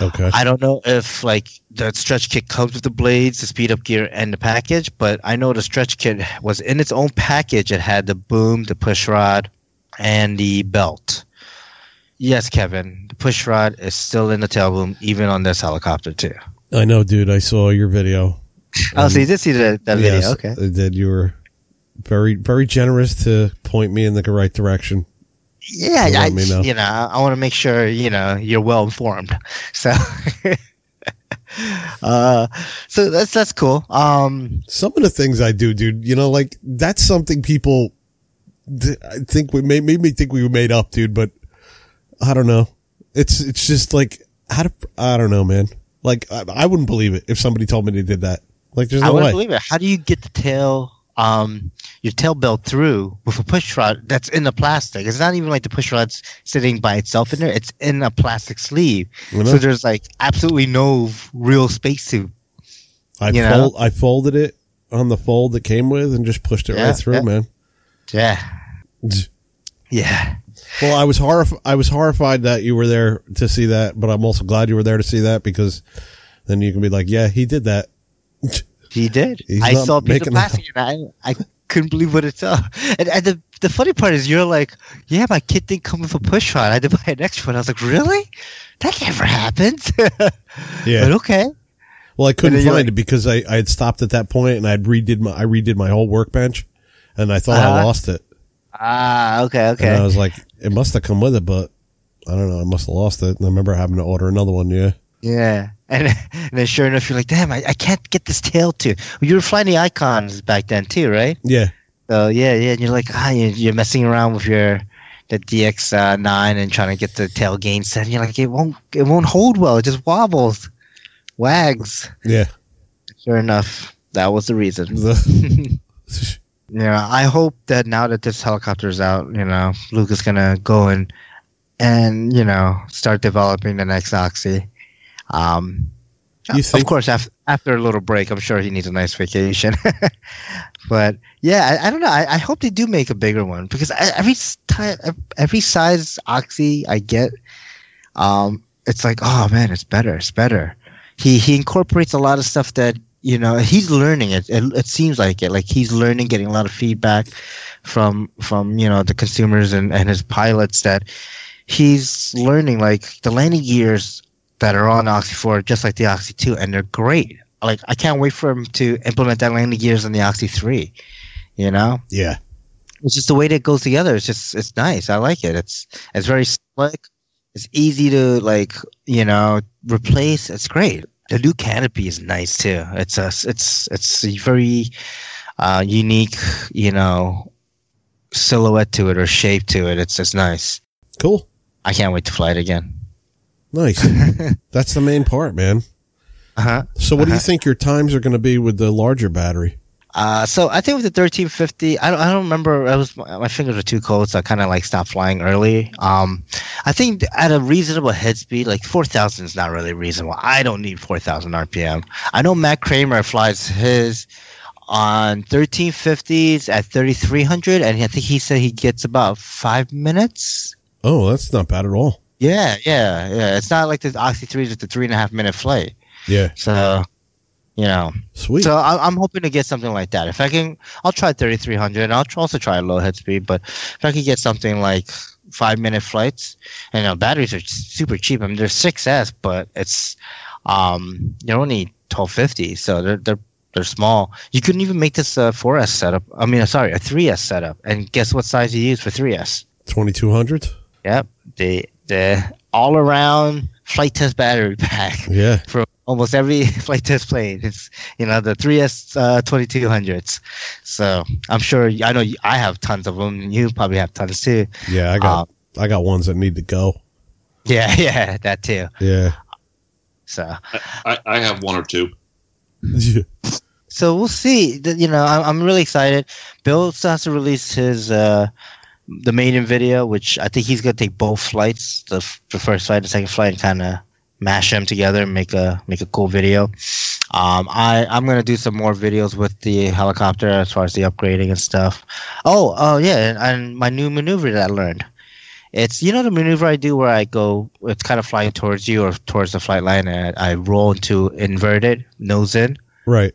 S4: Okay.
S2: I don't know if like the stretch kit comes with the blades, the speed up gear, and the package, but I know the stretch kit was in its own package. It had the boom, the push rod, and the belt. Yes, Kevin, the push rod is still in the tail boom, even on this helicopter too.
S4: I know, dude. I saw your video.
S2: Oh, so um, you did see the, that video?
S4: Yes,
S2: Okay.
S4: Did. You were very, very generous to point me in the right direction.
S2: Yeah, I,
S4: know.
S2: you know, I want to make sure you know you're well informed. [laughs] So, [laughs] uh, so that's that's cool. Um,
S4: Some of the things I do, dude, you know, like that's something people th- I think we made, made me think we were made up, dude, but I don't know. It's, it's just like, how to, I don't know, man. Like, I, I wouldn't believe it if somebody told me they did that. Like, there's no way I
S2: wouldn't
S4: way.
S2: believe it. How do you get the tail, um, your tail belt through with a push rod that's in the plastic? It's not even like the push rod's sitting by itself in there. It's in a plastic sleeve.
S4: Know?
S2: So there's like absolutely no real space to.
S4: I fold, I folded it on the fold that came with and just pushed it
S2: Yeah,
S4: right through,
S2: yeah.
S4: man.
S2: Yeah. [sniffs] Yeah.
S4: Well, I was horrif- I was horrified that you were there to see that, but I'm also glad you were there to see that because then you can be like, yeah, he did that. [laughs]
S2: He did.
S4: He's
S2: I saw of
S4: making
S2: and I, I couldn't believe what it saw. And, and the the funny part is, you're like, yeah, my kid didn't come with a push rod. I had to buy an extra one. I was like, really? That never happens. [laughs]
S4: Yeah.
S2: But okay.
S4: Well, I couldn't find
S2: like-
S4: it because I, I had stopped at that point and I'd redid my I redid my whole workbench, and I thought I
S2: Uh-huh.
S4: lost it.
S2: Ah, okay, okay.
S4: And I was like, it must have come with it, but I don't know. I must have lost it. And I remember having to order another one. Yeah.
S2: Yeah. And, and [laughs] then sure enough, you're like, damn, I, I can't get this tail to. You were flying the icons back then too, right?
S4: Yeah.
S2: So yeah, yeah. And you're like, ah, you're, you're messing around with your the DX uh, nine and trying to get the tail gain set. And you're like, it won't, it won't hold well. It just wobbles, wags.
S4: Yeah.
S2: Sure enough, that was the reason. [laughs] Yeah, I hope that now that this helicopter's out, you know, Luke is gonna go and and you know start developing the next Oxy. Um,
S4: You think-
S2: of course, after after a little break, I'm sure he needs a nice vacation. [laughs] but yeah, I, I don't know. I, I hope they do make a bigger one because I, every time, every size Oxy I get, um, it's like, oh man, it's better, it's better. He he incorporates a lot of stuff that you know he's learning it. It, it seems like it, like he's learning, getting a lot of feedback from from you know the consumers and and his pilots that he's learning. Like the landing gears that are on Oxy 4, just like the Oxy 2, and they're great. Like I can't wait for them to implement that landing gears on the Oxy 3. You know,
S4: yeah.
S2: it's just the way that it goes together. It's just it's nice. I like it. It's it's very slick. It's easy to like you know replace. It's great. The new canopy is nice too. It's a it's it's a very uh, unique you know silhouette to it or shape to it. It's just nice.
S4: Cool.
S2: I can't wait to fly it again.
S4: Nice. [laughs] That's the main part, man.
S2: Uh huh.
S4: So, what do you
S2: Uh-huh.
S4: think your times are going to be with the larger battery?
S2: Uh, so I think with the 1350, I don't, I don't remember. I was my fingers were too cold, so I kind of like stopped flying early. Um, I think at a reasonable head speed, like 4,000 is not really reasonable. I don't need 4,000 RPM. I know Matt Kramer flies his on 1350s at 3,300, and I think he said he gets about five minutes.
S4: Oh, that's not bad at all.
S2: Yeah, yeah, yeah. It's not like the Oxy 3 is the three and a half minute flight.
S4: Yeah.
S2: So, you know,
S4: Sweet.
S2: so I, I'm hoping to get something like that. If I can, I'll try 3,300. and I'll tr- also try a low head speed. But if I could get something like five minute flights, and you know, batteries are super cheap. I mean, they're 6S, but it's um, they're only 1250, so they're they're they're small. You couldn't even make this a 4S setup. I mean, uh, sorry, a 3S setup. And guess what size you use for 3S?
S4: 2200?
S2: Yep, the the all around flight test battery pack
S4: Yeah. [laughs]
S2: for almost every [laughs] flight test plane. It's you know the 3S uh, 2200s. So I'm sure I know you- I have tons of them. You probably have tons too.
S4: Yeah. I got, I got ones that need to go.
S2: Yeah, [laughs] yeah, that too.
S4: Yeah.
S2: So
S3: I, I have one or two.
S4: Yeah.
S2: so we'll see. You know, I'm, I'm really excited. Bill still has to release his uh, the maiden video, which I think he's gonna take both flights, the, the first flight, the second flight, and kind of mash them together and make a make a cool video. Um, I I'm gonna do some more videos with the helicopter as far as the upgrading and stuff. Oh, oh yeah, and, and my new maneuver that I learned. It's you know the maneuver I do where I go, it's kind of flying towards you or towards the flight line, and I roll into inverted nose in,
S4: Right.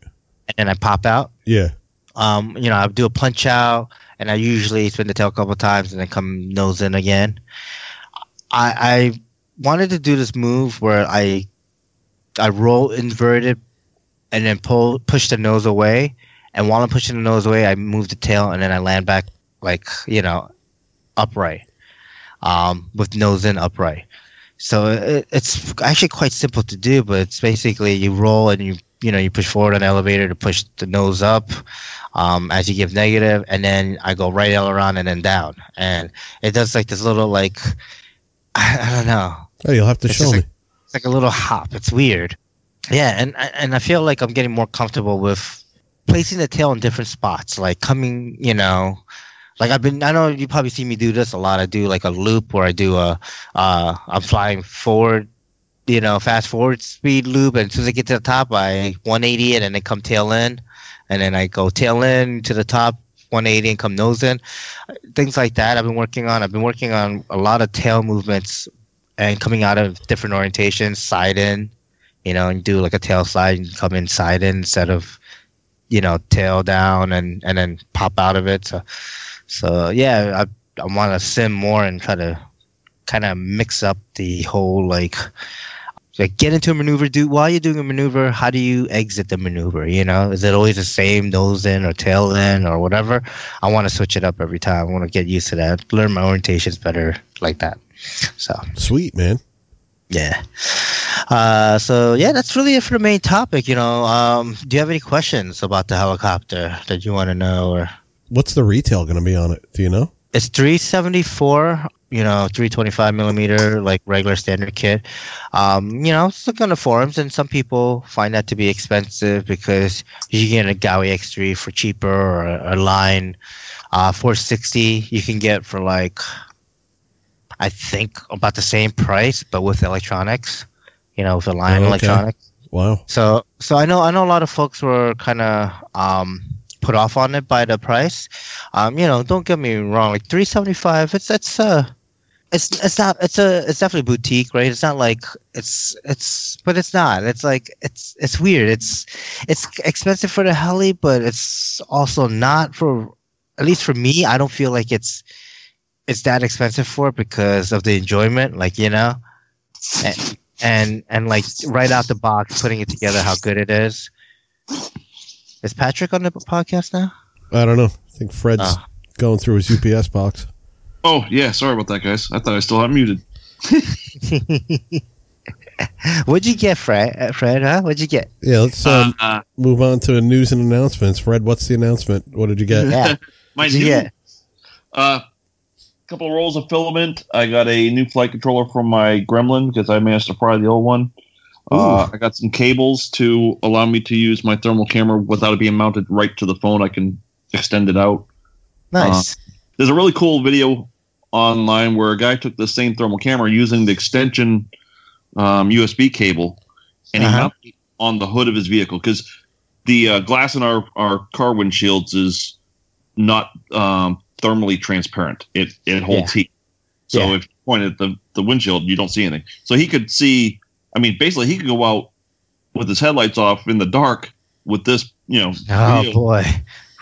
S2: and then I pop out
S4: Yeah.
S2: um, you know, I do a punch out, and I usually spin the tail a couple times and then come nose in again. I, I wanted to do this move where I I roll inverted and then pull push the nose away, and while I'm pushing the nose away, I move the tail and then I land back like you know upright, um, with nose in upright. So it, it's actually quite simple to do, but it's basically you roll and you you know you push forward on the elevator to push the nose up um, as you give negative, and then I go right aileron and then down, and it does like this little like I, [laughs] I don't know,
S4: Oh, you'll have to
S2: It's
S4: show me.
S2: like- it's like a little hop. It's weird. Yeah, and and I feel like I'm getting more comfortable with placing the tail in different spots, like coming, you know, like I've been. I know you probably see me do this a lot. I do like a loop where I do a, uh, I'm flying forward, you know, fast forward speed loop, and as soon as I get to the top, I 180 it and then come tail in, and then I go tail in to the top. 180 and come nose in, things like that. I've been working on. I've been working on a lot of tail movements and coming out of different orientations, side in, you know, and do like a tail slide and come in side in instead of you know tail down and and then pop out of it. So so yeah, I I want to sim more and try to kind of mix up the whole like like get into a maneuver do while you're doing a maneuver how do you exit the maneuver you know? Is it always the same nose in or tail in or whatever? I want to switch it up every time. I want to get used to that. Learn my orientations better like that. So.
S4: Sweet, man.
S2: yeah. Uh, so yeah that's really it for the main topic you know. Um, do you have any questions about the helicopter that you want to know or?
S4: What's the retail going to be on it? Do you know?
S2: it's 374 you know 325 millimeter like regular standard kit um you know it's look on the forums and some people find that to be expensive because you can get a Gaui x3 for cheaper or a, Align uh 460 you can get for like i think about the same price but with electronics you know with Align
S4: Oh, okay.
S2: electronics
S4: Wow.
S2: so so I know I know a lot of folks were kind of um put off on it by the price. Um, you know, don't get me wrong, like three seventy five. It's it's uh it's it's not it's a it's definitely boutique, right? It's not like it's it's but it's not. It's like it's it's weird. It's it's expensive for the heli, but it's also not for at least for me. I don't feel like it's it's that expensive for it because of the enjoyment. Like you know, and and, and like right out the box, putting it together, how good it is. Is Patrick on the podcast now?
S4: I don't know. I think Fred's
S2: Oh.
S4: going through his UPS box.
S3: Oh yeah, sorry about that, guys. I thought I still had muted. [laughs]
S2: What'd you get, Fred? Uh, Fred, huh? What'd you get?
S4: Yeah, let's um,
S3: Uh,
S4: move on to news and announcements. Fred, what's the announcement? What did you get?
S2: Yeah. [laughs]
S3: my
S2: What'd
S3: new,
S2: get?
S3: uh, couple of rolls of filament. I got a new flight controller from my Gremlin because I managed to fry the old one. Uh, I got some cables to allow me to use my thermal camera without it being mounted right to the phone. I can extend it out.
S2: Nice.
S3: There's a really cool video online where a guy took the same thermal camera using the extension um, USB cable, and he
S2: Uh-huh.
S3: mounted it on the hood of his vehicle because the uh, glass in our, our car windshields is not um, thermally transparent. It it holds heat. So
S2: Yeah.
S3: if you point at the, the windshield, you don't see anything. So he could see. I mean, basically, he could go out with his headlights off in the dark with this. You know.
S2: oh
S3: video.
S2: boy,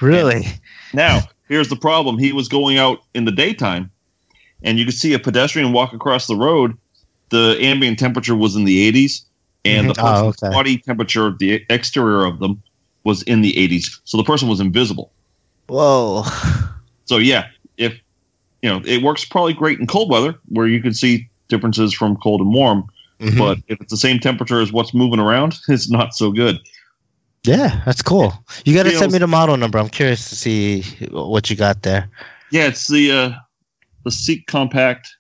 S2: really?
S3: Now, here's the problem. He was going out in the daytime, and you could see a pedestrian walk across the road. The ambient temperature was in the 80s, and the
S2: Mhm. Oh, okay.
S3: body temperature, of the exterior of them, was in the 80s. So the person was invisible.
S2: Whoa. [laughs]
S3: So yeah, if you know, it works probably great in cold weather where you can see differences from cold and warm.
S2: Mhm.
S3: But if it's the same temperature as what's moving around, [laughs] it's not so good.
S2: Yeah, that's cool. You got to send me the model number. I'm curious to see what you got there.
S3: Yeah, it's the uh, the Seek Compact.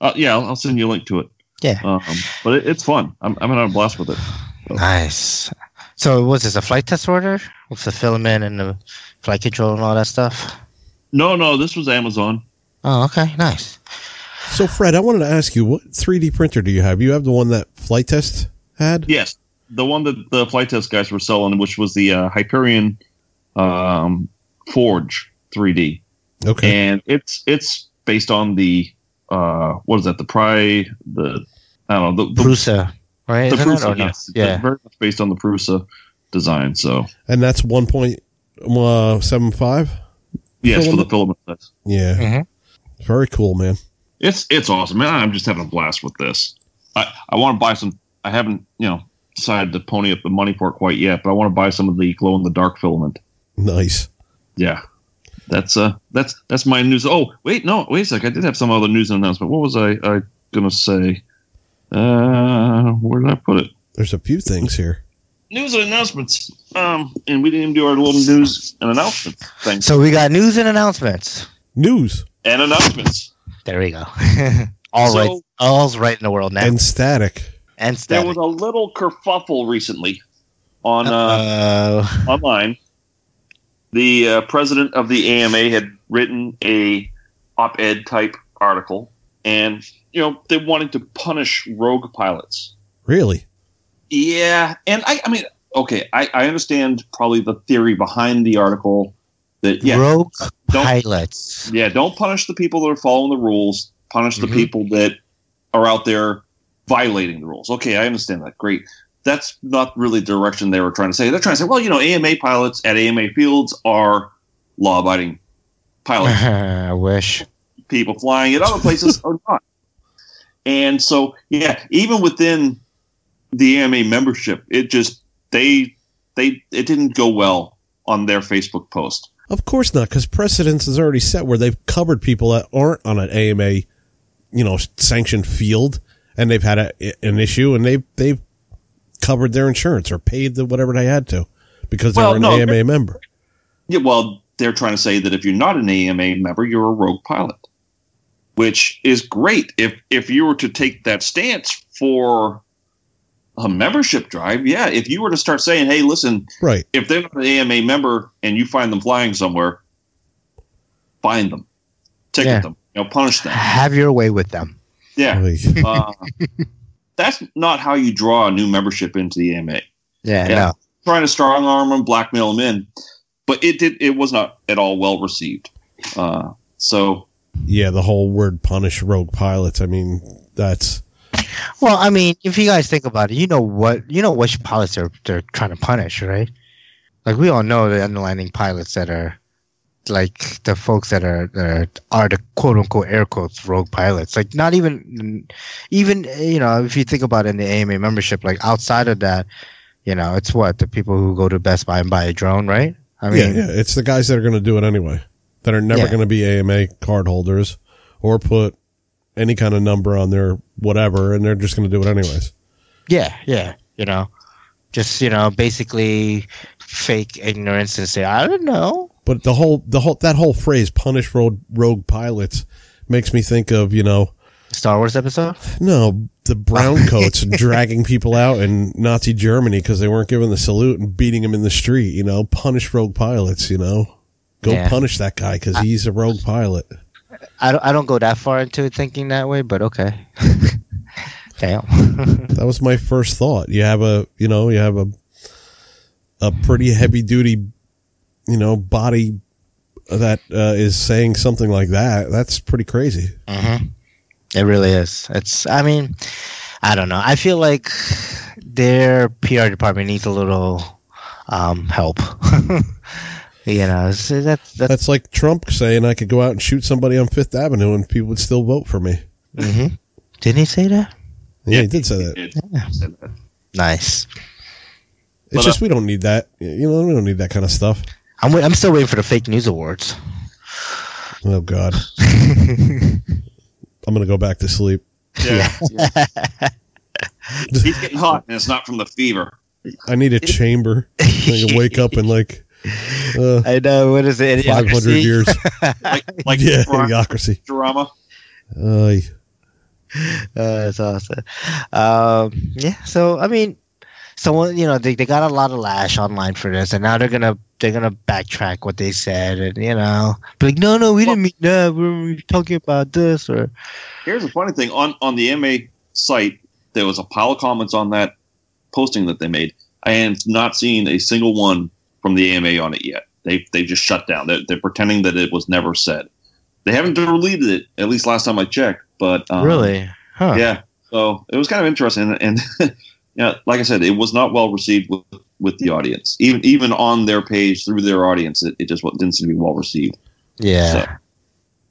S3: Uh, yeah, I'll, I'll send you a link to it.
S2: Yeah.
S3: Um, but it, it's fun. I'm, I'm having a blast with it.
S2: Nice. So, was this a flight test order with the filament and the flight control and all that stuff?
S3: No, no, this was Amazon.
S2: Oh, okay, nice.
S4: So, Fred, I wanted to ask you, what 3D printer do you have? You have the one that Flight Test had?
S3: Yes, the one that the flight test guys were selling, which was the uh, Hyperion um, Forge 3D,
S4: Okay.
S3: and it's it's based on the uh, what is that? The Pri the I don't know the, the,
S2: Prusa, right?
S3: the
S2: Isn't
S3: Prusa.
S2: no?
S3: Yes,
S2: Yeah.
S3: It's very much based on the Prusa design. So
S4: And that's 1.75?
S3: yes, for the
S4: Filament?
S3: filament test.
S4: Yeah.
S2: Mhm.
S4: Very cool, man.
S3: It's it's awesome, man. I'm just having a blast with this. I I want to buy some. I haven't you know decided to pony up the money for it quite yet, but I want to buy some of the glow in the dark filament.
S4: Nice.
S3: Yeah, that's uh that's that's my news. Oh wait, no, wait a sec. I did have some other news and announcement. What was I I gonna say? Uh, where did I put it?
S4: There's a few things here.
S3: News and announcements. Um, and we didn't even do our little news and announcements thing.
S2: So we got news and announcements.
S4: News
S3: and announcements.
S2: There we go. [laughs] All
S3: So-
S2: right, all's right in the world now. And,
S4: and static.
S3: There was a little kerfuffle recently on uh, online. The uh, president of the AMA had written a op-ed type article, and you know they wanted to punish rogue pilots.
S4: Really?
S3: Yeah, and I, I mean, okay, I, I understand probably the theory behind the article that yeah,
S2: rogue
S3: don't
S2: pilots.
S3: yeah, don't punish the people that are following the rules. Punish the
S2: Mhm.
S3: people that are out there violating the rules. Okay, I understand that. Great, that's not really the direction they were trying to say. They're trying to say, well, you know, AMA pilots at AMA fields are law-abiding pilots. [laughs]
S2: I wish.
S3: People flying at other places [laughs] are not. And so, yeah, even within the AMA membership, it just they they it didn't go well on their Facebook post.
S4: Of course not, because precedence is already set where they've covered people that aren't on an AMA, you know, sanctioned field, and they've had a, an issue, and they've they've covered their insurance or paid the whatever they had to because they
S3: Well,
S4: were an
S3: no,
S4: AMA member.
S3: Yeah, well, they're trying to say that if you're not an AMA member, you're a rogue pilot, which is great. If if you were to take that stance for a membership drive, yeah. If you were to start saying, "Hey, listen,
S4: Right.
S3: if they're not an AMA member and you find them flying somewhere, find them, ticket
S2: Yeah.
S3: them, you know, punish them."
S2: Have your way with them.
S3: Yeah,
S4: Like, [laughs]
S3: uh, [laughs] that's not how you draw a new membership into the AMA.
S2: Yeah,
S3: Yeah.
S2: no.
S3: Trying to strong arm and blackmail them in, but it did. It was not at all well received. Uh, so
S4: yeah, the whole word punish rogue pilots. I mean, that's
S2: Well, I mean, if you guys think about it, you know what you know which pilots they're they're trying to punish, right? Like we all know the underlining pilots that are like the folks that are that are, are the quote unquote air quotes rogue pilots. Like not even even you know if you think about it in the AMA membership, like outside of that, you know it's what the people who go to Best Buy and buy a drone, right? I mean,
S4: yeah, yeah. It's the guys that are going to do it anyway. That are never
S2: Yeah.
S4: going to be AMA card holders or put any kind of number on their whatever, and they're just going to do it anyways.
S2: Yeah, yeah, you know, just you know, basically fake ignorance and say, I don't know.
S4: But the whole the whole that whole phrase "punish rogue rogue pilots" makes me think of you know
S2: Star Wars episode.
S4: no the brown [laughs] coats dragging people out in Nazi Germany because they weren't given the salute and beating them in the street. You know, punish rogue pilots. You know, go
S2: Yeah.
S4: punish that guy because he's a rogue pilot.
S2: I don't, I don't go that far into it thinking that way, but okay. [laughs] Damn. [laughs]
S4: That was my first thought. You have a, you know, you have a, a pretty heavy duty, you know, body that uh, is saying something like that. That's pretty crazy.
S2: hmm It really is. It's. I mean, I don't know. I feel like their PR department needs a little um, help. [laughs] you know, so that's that's.
S4: That's like Trump saying I could go out and shoot somebody on Fifth Avenue and people would still vote for me.
S2: hmm Didn't he say that?
S4: Yeah, he did say that.
S3: it,
S2: Yeah.
S3: said that.
S2: Nice.
S4: It's
S3: But,
S4: just we don't need that. You know, we don't need that kind of stuff.
S2: I'm. wait- I'm still waiting for the fake news awards.
S4: Oh God, [laughs] I'm gonna go back to sleep.
S3: Yeah. He's getting hot, and it's not from the fever.
S4: I need a [laughs] chamber. I can wake up and like uh,
S2: I know. What is it?
S4: 500 years. [laughs]
S3: Like, like
S4: yeah,
S3: drama.
S4: idiocracy.
S3: drama.
S4: Uh,
S2: Uh, that's awesome. Um, yeah. So I mean, someone you know they, they got a lot of lash online for this, and now they're gonna they're gonna backtrack what they said, and you know, be like, no, no, we didn't mean that. We were talking about this, or
S3: Here's the funny thing on on the MA site, there was a pile of comments on that posting that they made. I have not seen a single one from the AMA on it yet. They they just shut down. They're, they're pretending that it was never said. They haven't deleted it at least last time I checked. But um,
S2: really, huh?
S3: yeah. So it was kind of interesting, and, and [laughs] yeah, like I said, it was not well received with, with the audience. Even even on their page through their audience, it, it just didn't seem to be well received.
S2: yeah.
S3: So,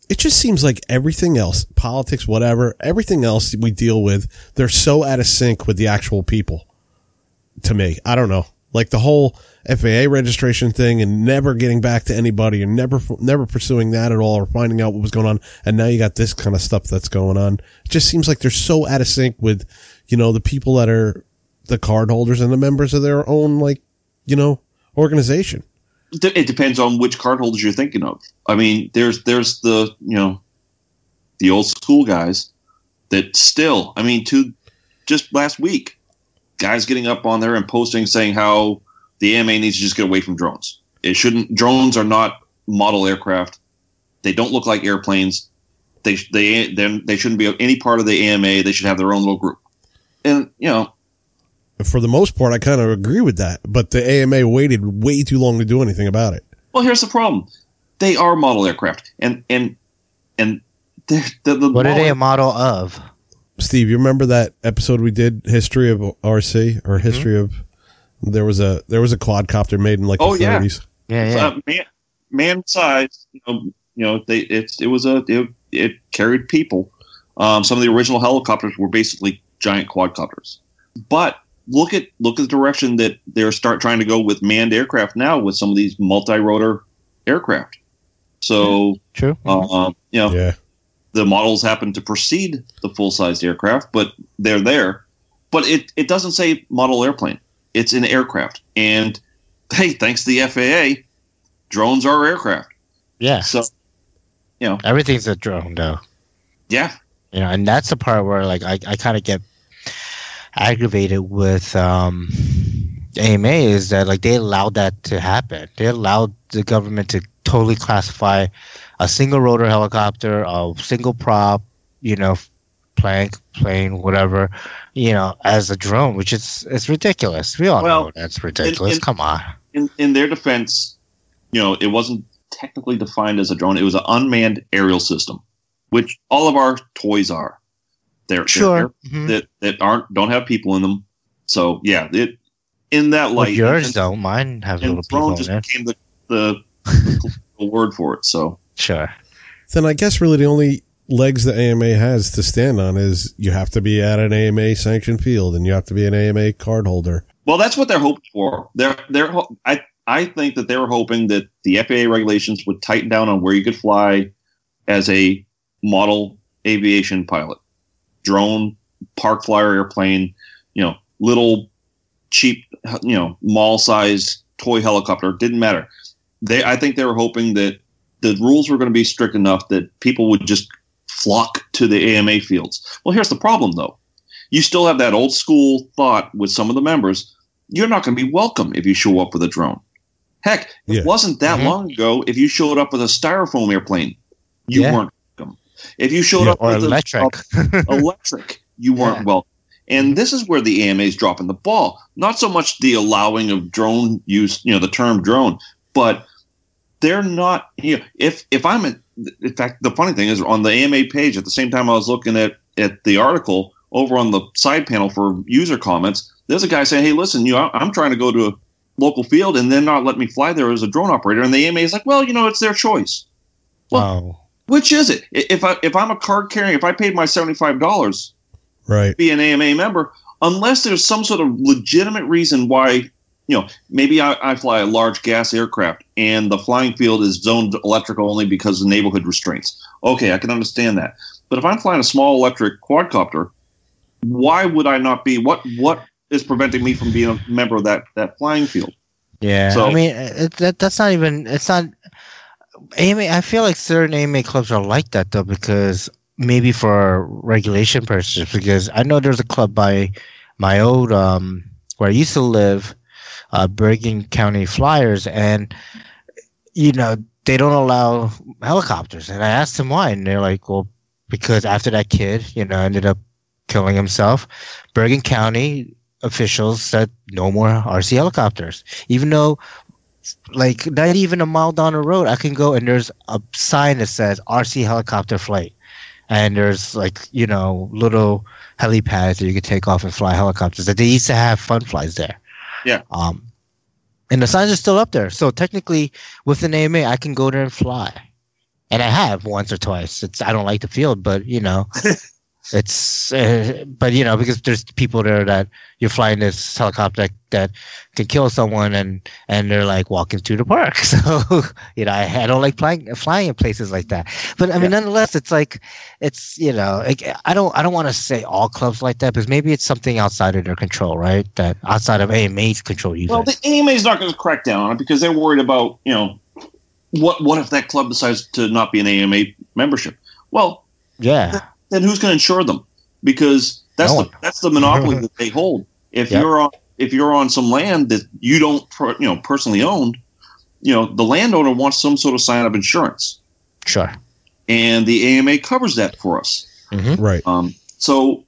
S4: it just seems like everything else, politics, whatever, everything else we deal with, they're so out of sync with the actual people. To me, I don't know, like the whole FAA registration thing, and never getting back to anybody, and never never pursuing that at all, or finding out what was going on. And now you got this kind of stuff that's going on. It just seems like they're so out of sync with, you know, the people that are the card holders and the members of their own, like, you know, organization.
S3: It depends on which card holders you're thinking of. I mean, there's there's the you know the old school guys that still. I mean, to just last week, guys getting up on there and posting saying how the AMA needs to just get away from drones. It shouldn't. Drones are not model aircraft. They don't look like airplanes. They they they shouldn't be any part of the AMA. They should have their own little group. And you know,
S4: For the most part, I kind of agree with that, but the AMA waited way too long to do anything about it.
S3: Well, here's the problem: they are model aircraft, and and and the the, the
S2: What are they a model of?
S4: Steve, you remember that episode we did, history of RC or history of? There was a there was a quadcopter made in like
S3: Oh,
S4: the
S3: yeah.
S4: 30s.
S2: Yeah, yeah.
S3: Uh, man, man size, you know, you know, they it it was a it, it carried people. Um, some of the original helicopters were basically giant quadcopters. But look at look at the direction that they're start trying to go with manned aircraft now with some of these multi-rotor aircraft. So,
S2: True.
S3: um, you know,
S4: Yeah.
S3: the models happen to precede the full-sized aircraft, but they're there. But it, it doesn't say model airplane. It's an aircraft. And hey, thanks to the FAA, drones are aircraft.
S2: yeah.
S3: So, you know,
S2: Everything's a drone, though.
S3: yeah,
S2: You know, and that's the part where like I, I kind of get aggravated with um, AMA is that like they allowed that to happen. They allowed the government to totally classify a single rotor helicopter, a single prop, you know, plank, plane, whatever, you know, as a drone, which is it's ridiculous. We all
S3: Well,
S2: know that's ridiculous.
S3: in-
S2: Come on.
S3: in, in their defense, you know, it wasn't technically defined as a drone. It was an unmanned aerial system, which all of our toys are. They're, they're
S2: Sure. Mhm.
S3: that that aren't don't have people in them. So yeah, it in that
S2: Well,
S3: light,
S2: yours
S3: and,
S2: don't. Mine have
S3: and
S2: little people
S3: drone
S2: in
S3: just
S2: there.
S3: became the the, [laughs] the word for it. So
S2: Sure.
S4: Then I guess really the only legs the AMA has to stand on is you have to be at an AMA sanctioned field and you have to be an AMA card holder.
S3: well, that's what they're hoping for. They're they're I I think that they were hoping that the FAA regulations would tighten down on where you could fly as a model aviation pilot, drone, park flyer airplane, you know, little cheap, you know, mall sized toy helicopter. Didn't matter. They I think they were hoping that the rules were going to be strict enough that people would just flock to the AMA fields. Well, here's the problem though. You still have that old school thought with some of the members. You're not going to be welcome if you show up with a drone. Heck,
S4: Yeah.
S3: it wasn't that
S2: Mhm.
S3: long ago. If you showed up with a styrofoam airplane, you
S2: Yeah.
S3: weren't welcome. If you showed
S4: Yeah,
S3: up
S2: Or
S3: with a-
S2: electric. [laughs]
S3: electric, you weren't
S2: Yeah.
S3: welcome. And this is where the AMA is dropping the ball. Not so much the allowing of drone use, you know, the term drone, but they're not. You know, if if I'm in, in fact, the funny thing is on the AMA page at the same time I was looking at at the article over on the side panel for user comments. There's a guy saying, "Hey, listen, you, know, I'm trying to go to a local field and they're not letting me fly there as a drone operator." And the AMA is like, "Well, you know, it's their choice."
S2: wow.
S3: Which is it? If I if I'm a card carrying, if I paid my seventy five dollars
S4: Right.
S3: be an AMA member unless there's some sort of legitimate reason why, you know, maybe I, I fly a large gas aircraft and the flying field is zoned electrical only because of neighborhood restraints. Okay, I can understand that. But if I'm flying a small electric quadcopter, why would I not be? What what is preventing me from being a member of that that flying field?
S2: Yeah,
S3: So-
S2: I mean it, that that's not even it's not AMA. I feel like certain AMA clubs are like that though because maybe for regulation purposes. Because I know there's a club by my old um where I used to live, uh, Bergen County Flyers, and you know they don't allow helicopters. And I asked them why, and they're like, well, because after that kid, you know, ended up killing himself, Bergen County officials said no more RC helicopters. Even though, like, not even a mile down the road, I can go and there's a sign that says RC helicopter flight. And there's like, you know, little helipads that you can take off and fly helicopters that they used to have fun flies there.
S3: Yeah.
S2: Um, and the signs are still up there. So technically, with an AMA, I can go there and fly. And I have once or twice. It's I don't like the field, but you know, [laughs] it's uh, but you know because there's people there that you're flying this helicopter that, that can kill someone and and they're like walking through the park. [laughs] So you know I, I don't like flying flying in places like that. But I mean, nonetheless, it's like it's you know like, I don't I don't want to say all clubs like that because maybe it's something outside of their control, right? That outside of AMA's control. Usually.
S3: Well, the AMA is not going to crack down on it because they're worried about you know what what if that club decides to not be an AMA membership? Well,
S2: yeah.
S3: Then who's going to insure them? Because that's
S2: No
S3: the
S2: one.
S3: that's the monopoly [laughs] that they hold. If
S2: Yep.
S3: you're on if you're on some land that you don't per- you know personally owned, you know the landowner wants some sort of sign up insurance,
S2: Sure.
S3: and the AMA covers that for us.
S2: Mm-hmm.
S4: Right.
S3: Um, so,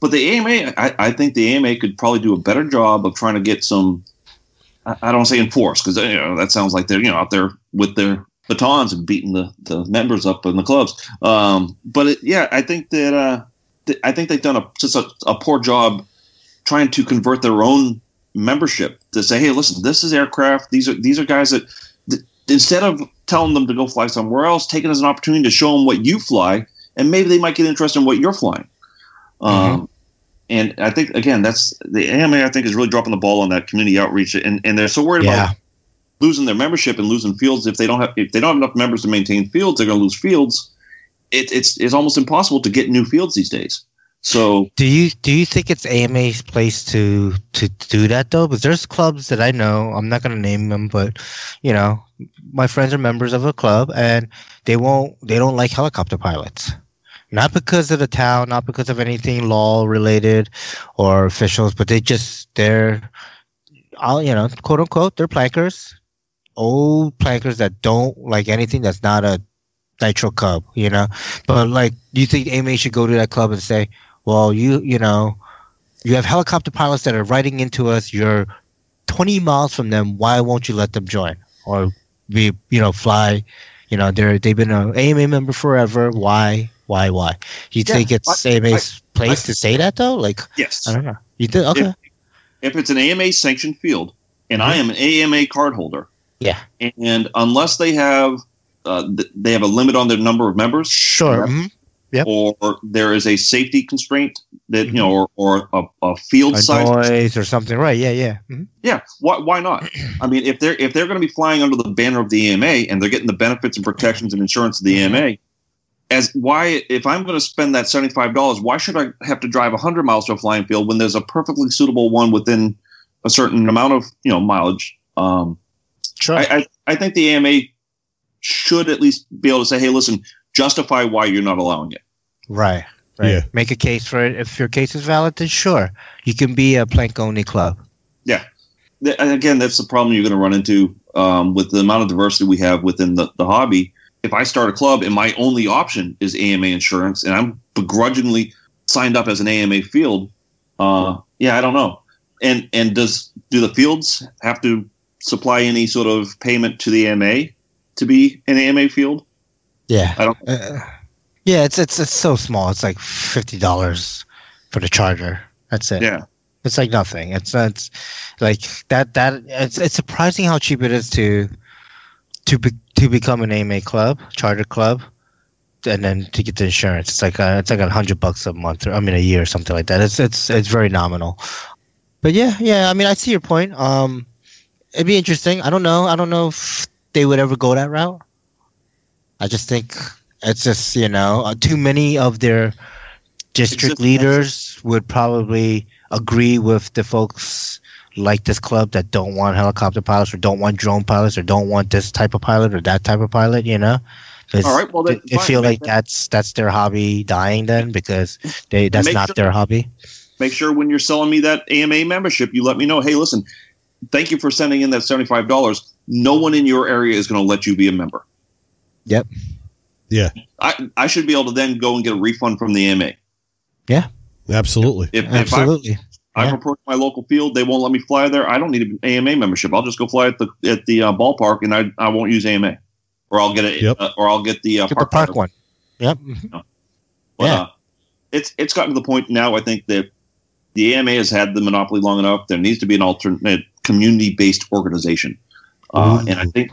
S3: but the AMA, I, I think the AMA could probably do a better job of trying to get some. I, I don't say enforce because you know that sounds like they're you know out there with their batons and beating the, the members up in the clubs. Um, but it, yeah, I think that uh, th- I think they've done a just a, a poor job trying to convert their own membership to say, hey, listen, this is aircraft. These are these are guys that, that instead of telling them to go fly somewhere else, take it as an opportunity to show them what you fly, and maybe they might get interested in what you're flying. Um, and I think again, that's the AMA. I think is really dropping the ball on that community outreach, and, and they're so worried
S2: Yeah.
S3: about losing their membership and losing fields if they don't have if they don't have enough members to maintain fields, they're going to lose fields. It, it's it's almost impossible to get new fields these days. So
S2: Do you do you think it's AMA's place to to do that though? Because there's clubs that I know. I'm not gonna name them, but you know, my friends are members of a club, and they won't. They don't like helicopter pilots. Not because of the town, not because of anything law related or officials, but they just they're, all you know, quote unquote, they're plankers, old plankers that don't like anything that's not a nitro cub, you know. But like, do you think AMA should go to that club and say, well, you you know, you have helicopter pilots that are writing into us. You're 20 miles from them. Why won't you let them join or be you know fly? You know they're they've been an AMA member forever. Why why why? You
S3: Yeah,
S2: think it's
S3: I-
S2: AMA's place
S3: I-
S2: to say that though? Like
S3: yes,
S2: I don't know. You think okay?
S3: if, if it's an AMA sanctioned field, and mm-hmm. I am an AMA card holder,
S2: Yeah.
S3: and unless they have uh, th- they have a limit on their number of members,
S2: Sure. mhm. Yep.
S3: or there is a safety constraint that you know, or, or a, a field
S2: A
S3: size.
S2: noise or something, right? Yeah, yeah. mhm.
S3: Yeah, why, why not? I mean, if they're if they're going to be flying under the banner of the AMA and they're getting the benefits and protections and insurance of the AMA, as why if I'm going to spend that seventy five dollars, why should I have to drive hundred miles to a flying field when there's a perfectly suitable one within a certain amount of you know mileage? Um,
S2: Sure.
S3: I, I I think the AMA should at least be able to say, hey, listen, justify why you're not allowing it.
S2: right. Right.
S4: Yeah.
S2: Make a case for it. If your case is valid, then sure, you can be a plank only club.
S3: Yeah. and again, that's the problem you're going to run into um, with the amount of diversity we have within the, the hobby. If I start a club and my only option is AMA insurance, and I'm begrudgingly signed up as an AMA field, uh, yeah, I don't know. And and does do the fields have to supply any sort of payment to the AMA to be an AMA field?
S2: Yeah.
S3: I don't.
S2: Uh, yeah, it's it's it's so small. It's like fifty dollars for the charger. That's it.
S3: Yeah,
S2: It's like nothing. It's it's like that that it's it's surprising how cheap it is to to be, to become an AMA club, charter club, and then to get the insurance. It's like a, it's like a hundred bucks a month or I mean a year or something like that. It's it's it's very nominal. But yeah, yeah. I mean, I see your point. Um, it'd be interesting. I don't know. I don't know if they would ever go that route. I just think it's just you know uh, too many of their district
S3: just-
S2: leaders would probably agree with the folks like this club that don't want helicopter pilots or don't want drone pilots or don't want this type of pilot or that type of pilot. You know,
S3: All right, well,
S2: they,
S3: then,
S2: they
S3: fine.
S2: feel like
S3: that-
S2: that's that's their hobby dying then because they [laughs] that's
S3: Make
S2: not
S3: sure-
S2: their hobby.
S3: make sure when you're selling me that AMA membership, you let me know. Hey, listen, thank you for sending in that seventy five dollars. No one in your area is going to let you be a member.
S2: Yep.
S4: Yeah.
S3: I, I should be able to then go and get a refund from the AMA. Yeah.
S4: Absolutely.
S3: If, if
S2: Absolutely.
S3: I, I've approached my local field, they won't let me fly there. I don't need an AMA membership. I'll just go fly at the at the uh, ballpark, and I I won't use AMA, or I'll get it,
S4: Yep.
S3: uh, or I'll get the uh,
S2: Get the park one. Yep.
S3: But,
S2: Yeah.
S3: uh, it's it's gotten to the point now. I think that the AMA has had the monopoly long enough. There needs to be an alternate community based organization, uh, and I think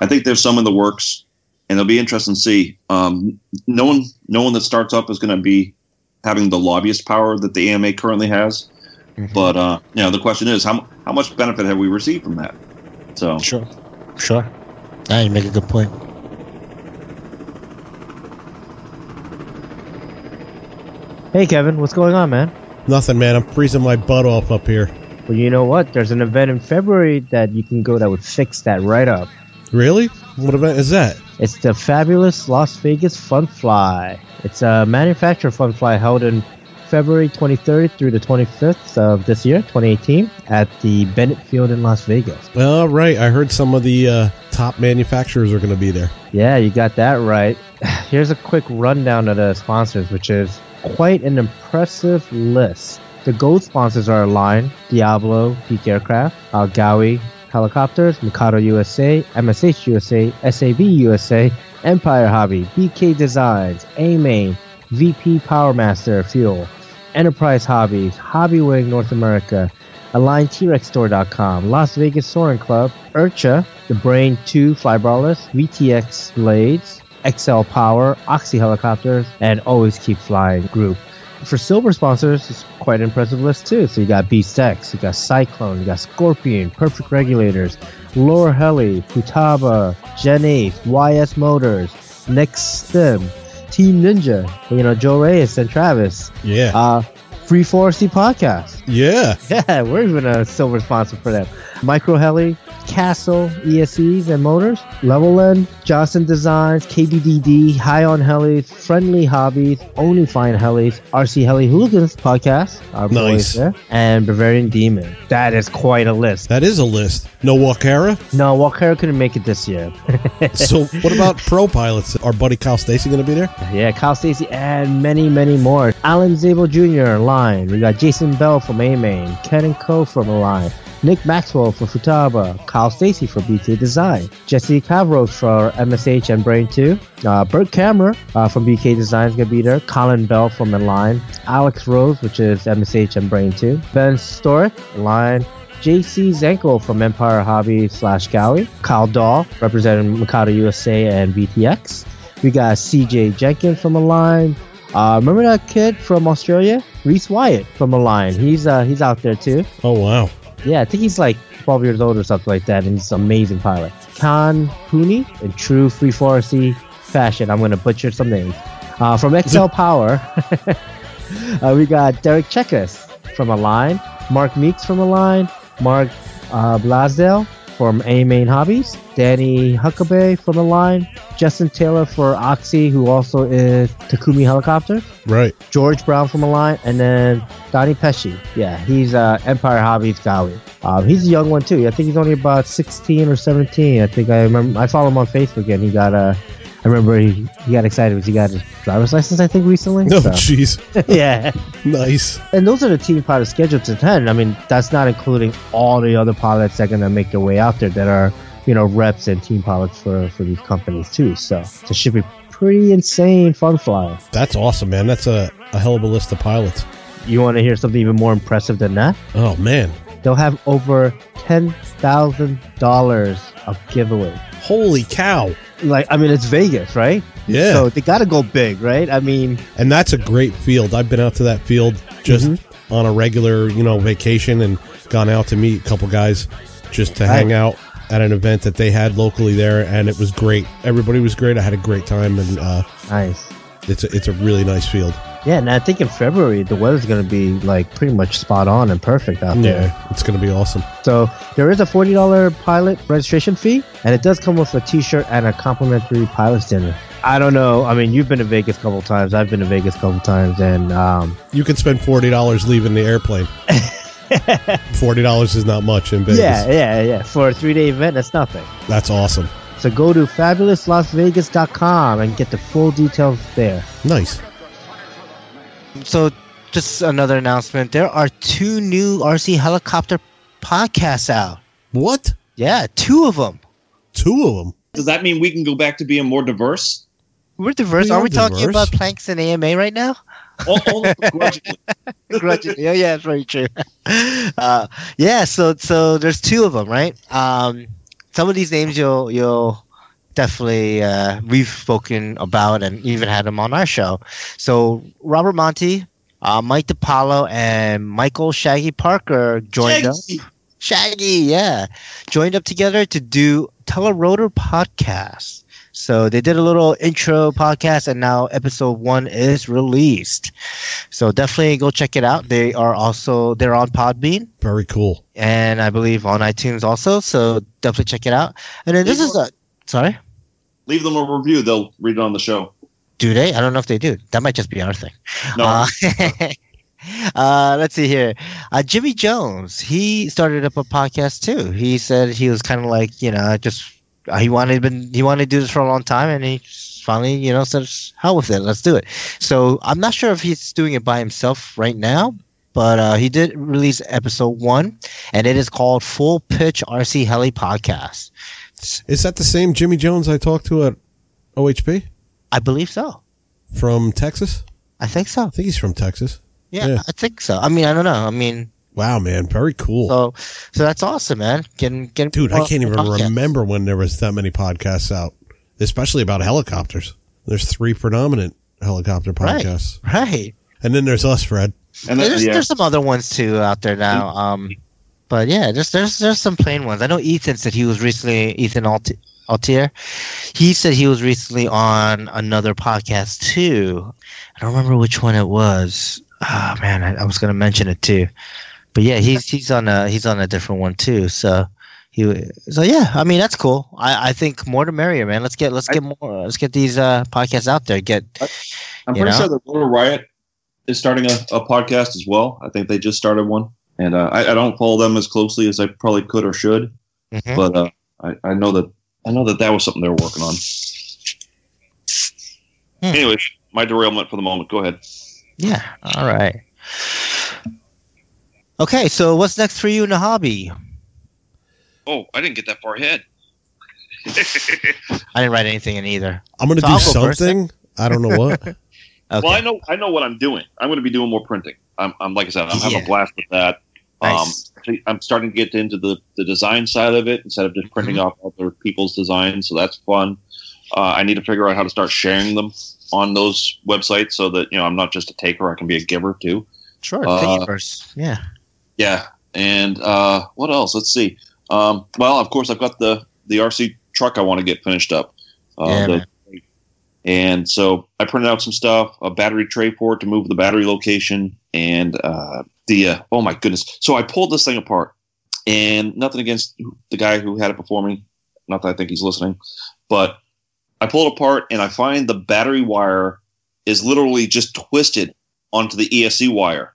S3: I think there's some in the works, and it'll be interesting to see. Um, no one no one that starts up is going to be having the lobbyist power that the AMA currently has.
S2: Mhm.
S3: But uh, you know, the question is how how much benefit have we received from that? So
S2: Sure. Sure. Yeah, you make a good point. Hey Kevin, what's going on, man?
S4: Nothing, man. I'm freezing my butt off up here.
S5: Well, you know what? There's an event in February that you can go that would fix that right up.
S4: Really? What event is that?
S5: It's the fabulous Las Vegas Fun Fly. It's a manufacturer fun fly held in February 23rd through the 25th of this year, 2018, at the Bennett Field in Las Vegas.
S4: All right. I heard some of the uh, top manufacturers are going to be there.
S5: Yeah, you got that right. [sighs] Here's a quick rundown of the sponsors, which is quite an impressive list. The gold sponsors are Align, Diablo, Peak Aircraft, Algawi Helicopters, Mikado USA, MSH USA, SAB USA, Empire Hobby, BK Designs, A-Main,
S2: VP Powermaster Fuel, Enterprise Hobbies, Hobby Wing North America, Align T-Rex AlignTRexStore.com, Las Vegas Soaring Club, IRCHA, The Brain 2 Flybarless, VTX Blades, XL Power, Oxy Helicopters, and Always Keep Flying Group. For silver sponsors, it's quite an impressive list too. So you got Beast X, you got Cyclone, you got Scorpion, Perfect Regulators, Lore Heli, Futaba, Gen 8, YS Motors, Next Stem, Team Ninja, you know, Joe Reyes and Travis,
S4: Yeah.
S2: uh, Free 4C Podcast.
S4: yeah. [laughs]
S2: Yeah, we're even a silver sponsor for them. Micro Heli, Castle, ESCs and Motors, Level End, Johnson Designs, KBDD, High on Helis, Friendly Hobbies, Only Fine Helis, RC Heli Hooligans podcast, our
S4: Nice.
S2: boys there, and Bavarian Demon. That is quite a list.
S4: That is a list. No Walkera.
S2: No, Walker couldn't make it this year. [laughs]
S4: So what about pro pilots? Our buddy Kyle Stacy going to be there?
S2: Yeah, Kyle Stacy and many, many more. Alan Szabo Jr. line. We got Jason Bell from A Main, Ken and Co from line, Nick Maxwell for Futaba, Kyle Stacy for BK Design, Jesse Cavros for MSH and Brain 2, uh, Bert Kammerer uh, from BK Design is gonna be there, Colin Bell from line, Alex Rose, which is MSH and Brain 2, Ben Storick, line. JC Zenko from Empire Hobby slash Gaui, Kyle Dahl representing Mikado USA and VTX, we got CJ Jenkins from Align. Uh, remember that kid from Australia, Reese Wyatt from Align. He's uh, he's out there too.
S4: Oh wow.
S2: Yeah, I think he's like 12 years old or something like that, and he's an amazing pilot. Khan Pooney in true free 4C fashion. I'm gonna butcher some names. Uh, from XL [laughs] Power, [laughs] uh, we got Derek Chekas from Align, Mark Meeks from Align, Mark uh, Blasdale from A Main Hobbies, Danny Huckabee from the line, Justin Taylor for Oxy, who also is Takumi Helicopter,
S4: Right.
S2: George Brown from the line, and then Donnie Pesci. Yeah, he's uh, Empire Hobbies Gaui. Um, he's a young one too. I think he's only about 16 or 17. I think I remember. I follow him on Facebook, and he got a. I remember he, he got excited because he got his driver's license. I think recently.
S4: Oh
S2: So,
S4: jeez. [laughs] [laughs]
S2: yeah,
S4: nice.
S2: and those are the team pilots scheduled to attend. I mean, that's not including all the other pilots that are gonna make their way out there that are you know reps and team pilots for for these companies too. So it should be pretty insane fun flying.
S4: That's awesome, man. That's a, a hell of a list of pilots.
S2: You want to hear something even more impressive than that?
S4: Oh man.
S2: They'll have over ten thousand dollars of giveaway.
S4: Holy cow.
S2: Like, I mean, it's Vegas, right?
S4: Yeah.
S2: So they got to go big, right? I mean,
S4: and that's a great field. I've been out to that field just
S2: Mhm.
S4: on a regular, you know, vacation and gone out to meet a couple guys just to hang out at an event that they had locally there and it was great. Everybody was great. I had a great time and uh,
S2: nice.
S4: it's a, it's a really nice field.
S2: Yeah, and I think in February the weather's going to be like pretty much spot on and perfect out there.
S4: Yeah, it's going to be awesome.
S2: So there is a forty dollar pilot registration fee, and it does come with a T-shirt and a complimentary pilot's dinner. I don't know. I mean, you've been to Vegas a couple times. I've been to Vegas a couple times, and um,
S4: You can spend $40 leaving the airplane. [laughs] $40 is not much in Vegas.
S2: yeah, yeah, yeah. For a three day event, that's nothing.
S4: That's awesome.
S2: So go to fabulouslasvegas.com and get the full details there.
S4: Nice.
S6: So, just another announcement. There are two new RC helicopter podcasts out.
S4: What?
S6: Yeah, two of them.
S4: Two of them.
S3: Does that mean we can go back to being more diverse?
S6: We're diverse.
S4: We
S6: are
S4: are
S6: we talking about planks and AMA right now?
S3: O- Only begrudgingly.
S6: Grudgingly. yeah, yeah, it's very true. [laughs] Uh, yeah, so so there's two of them, right? Um, some of these names you'll you'll definitely uh, we've spoken about and even had them on our show. So Robert Monty, uh, Mike DiPaolo, and Michael Shaggy Parker joined us.
S3: Shaggy.
S6: Shaggy, yeah, joined up together to do Telerotor podcast. So they did a little intro podcast, and now episode one is released. So definitely go check it out. They are also they're on Podbean
S4: Very cool.
S6: and I believe on iTunes also. So definitely check it out. And then this is a sorry,
S3: Leave them a review. They'll read it on the show.
S6: do they? I don't know if they do. That might just be our thing.
S3: No.
S6: Uh, [laughs] uh, let's see here. Uh, Jimmy Jones, he started up a podcast too. He said he was kind of like, you know, just uh, he wanted been he wanted to do this for a long time, and he finally, you know, said, "Hell with it, let's do it." So I'm not sure if he's doing it by himself right now, but uh, he did release episode one, and it is called Full Pitch RC Heli Podcast.
S4: Is that the same Jimmy Jones I talked to at OHP
S6: I believe so.
S4: from Texas?
S2: I think so.
S4: I think he's from Texas.
S2: Yeah,
S4: Yeah.
S2: I think so. I mean, I don't know. I mean,
S4: Wow, man, very cool.
S2: so so that's awesome, man. Getting getting
S4: Dude, I can't even
S2: podcasts.
S4: remember when there was that many podcasts out, especially about helicopters. There's three predominant helicopter
S2: Right.
S4: podcasts,
S2: Right.
S4: and then there's us, Fred.
S3: And then,
S2: There's
S3: yeah,
S2: there's some other ones too out there now. Um, but yeah, there's there's there's some plain ones. I know Ethan said he was recently Ethan Alt- Altier. He said he was recently on another podcast too. I don't remember which one it was. Oh man, I, I was gonna mention it too. But yeah, he's he's on a he's on a different one too. So he so yeah, I mean that's cool. I, I think more the merrier, man. Let's get let's get more let's get these uh podcasts out there. Get
S3: I'm pretty
S2: know?
S3: sure that Rotor Riot is starting a, a podcast as well. I think they just started one, and uh, I, I don't follow them as closely as I probably could or should.
S2: Mhm.
S3: But uh, I, I know that I know that that was something they were working on.
S2: Hmm.
S3: Anyway, my derailment for the moment. Go ahead.
S2: Yeah. All right. Okay, so what's next for you in the hobby?
S3: Oh, I didn't get that far ahead. [laughs]
S2: I didn't write anything in either.
S4: I'm going to
S2: So
S4: do
S2: I'll go
S4: something. I don't know what.
S2: Okay. [laughs]
S3: Well, I know I know what I'm doing. I'm going to be doing more printing. I'm, I'm like I said, I'm having
S2: Yeah.
S3: a blast with that.
S2: Nice.
S3: Um, I'm starting to get into the, the design side of it instead of just printing
S2: Mm-hmm.
S3: off other people's designs. So that's fun. Uh, I need to figure out how to start sharing them on those websites so that you know I'm not just a taker. I can be a giver too.
S2: sure.
S3: uh.
S2: Yeah.
S3: Yeah. And uh, what else? Let's see. Um, well, of course, I've got the the RC truck I want to get finished up. Uh,
S2: Yeah,
S3: the-. And so I printed out some stuff, a battery tray for it to move the battery location, and uh, the uh, oh my goodness! So I pulled this thing apart, and nothing against the guy who had it before me. Not that I think he's listening, but I pulled it apart and I find the battery wire is literally just twisted onto the ESC wire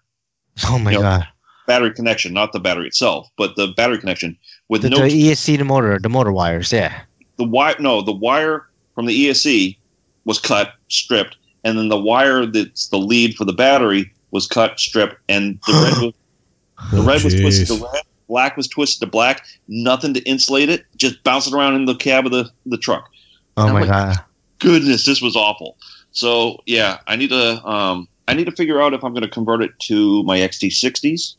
S2: Oh my
S3: Yep.
S2: god.
S3: battery connection, not the battery itself, but the battery connection with
S2: The,
S3: no
S2: the ESC, the motor, the motor wires. Yeah.
S3: the wire. No, the wire from the ESC was cut, stripped, and then the wire that's the lead for the battery was cut, stripped, and the red [gasps] was the
S4: Oh,
S3: was twisted to red, black was twisted to black. Nothing to insulate it, just bouncing around in the cab of the the truck.
S2: Oh my
S3: like-
S2: god.
S3: Goodness, this was awful. So yeah, I need to um I need to figure out if I'm going to convert it to my XT60s.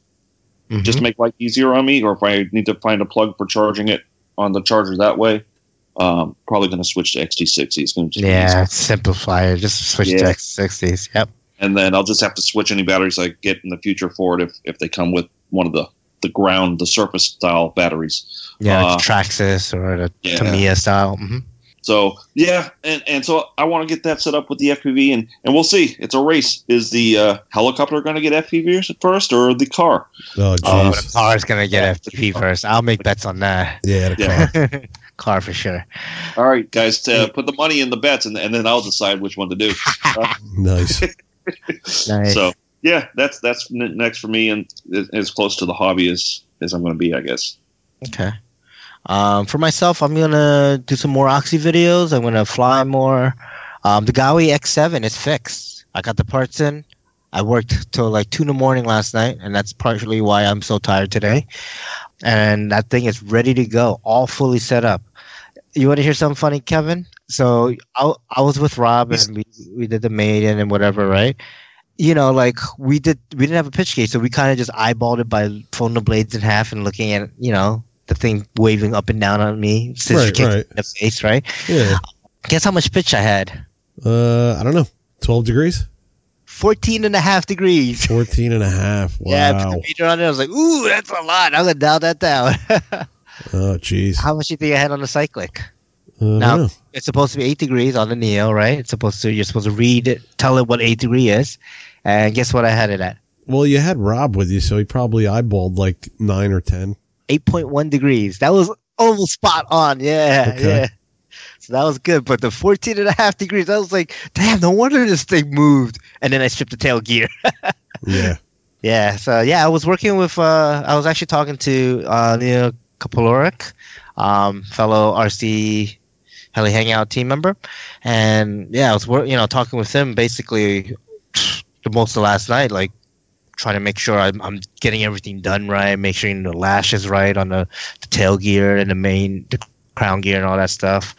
S2: Mhm.
S3: just to make life easier on me, or if I need to find a plug for charging it on the charger that way, um, probably going to switch to XT60. It's going to
S2: yeah. Simplify it. Just switch to
S3: Yeah.
S2: X60s. Yep.
S3: and then I'll just have to switch any batteries I get in the future for it if if they come with one of the the ground, the surface style batteries.
S2: Yeah.
S3: Uh,
S2: the Traxxas or the
S3: yeah.
S2: Tamiya style. hmm
S3: So yeah, and and so I want to get that set up with the FPV, and and we'll see. It's a race. Is the uh, helicopter going to get FPV first, or the car?
S4: Oh,
S2: Oh,
S4: jeez.
S2: the is gonna get FTP first. I'll make bets on that.
S4: yeah, the
S3: Yeah. [laughs]
S4: car.
S2: car for sure.
S3: All right, guys, uh, put the money in the bets, and and then I'll decide which one to do. [laughs] [laughs]
S4: Nice.
S2: Nice.
S3: So yeah, that's that's next for me, and as- as close to the hobby as as I'm going to be, I guess.
S2: Okay. Um, for myself, I'm gonna do some more Oxy videos. I'm gonna fly more. Um, the Gaui X7 is fixed. I got the parts in. I worked till like two in the morning last night, and that's partially why I'm so tired today. And that thing is ready to go, all fully set up. You want to hear something funny, Kevin? So I, I was with Rob and we, we did the maiden and whatever, right? You know, like we did, we didn't have a pitch gauge, so we kind of just eyeballed it by folding the blades in half and looking at, you know, the thing waving up and down on me, scissor
S4: Right, right.
S2: in the face, right?
S4: Yeah.
S2: Guess how much pitch I had?
S4: Uh, I don't know. 12 degrees?
S2: 14 and a half degrees.
S4: 14 and a half. [laughs]
S2: Yeah, I put the meter on it. I was like, ooh, that's a lot. I'm going to dial that down. [laughs]
S4: Oh, jeez.
S2: how much do you think I had on the cyclic?
S4: Don't
S2: Now-
S4: know.
S2: It's supposed to be eight degrees on the Neo, right? It's supposed to, you're supposed to read it, tell it what eight degree is. And guess what I had it at?
S4: Well, you had Rob with you, so he probably eyeballed like 9 or 10.
S2: 8.1 degrees. That was almost spot on. Yeah,
S4: Okay.
S2: yeah. So that was good. But the 14 and a half degrees, I was like, damn, no wonder this thing moved. And then I stripped the tail gear. [laughs]
S4: Yeah.
S2: yeah. So, yeah, I was working with, uh, I was actually talking to uh, Neil Kapoloric, um, fellow RC Heli Hangout team member. And yeah, I was, wor- you know, talking with him basically the most of last night, like, trying to make sure I'm, I'm getting everything done right, make sure the lash is right on the, the tail gear and the main the crown gear and all that stuff.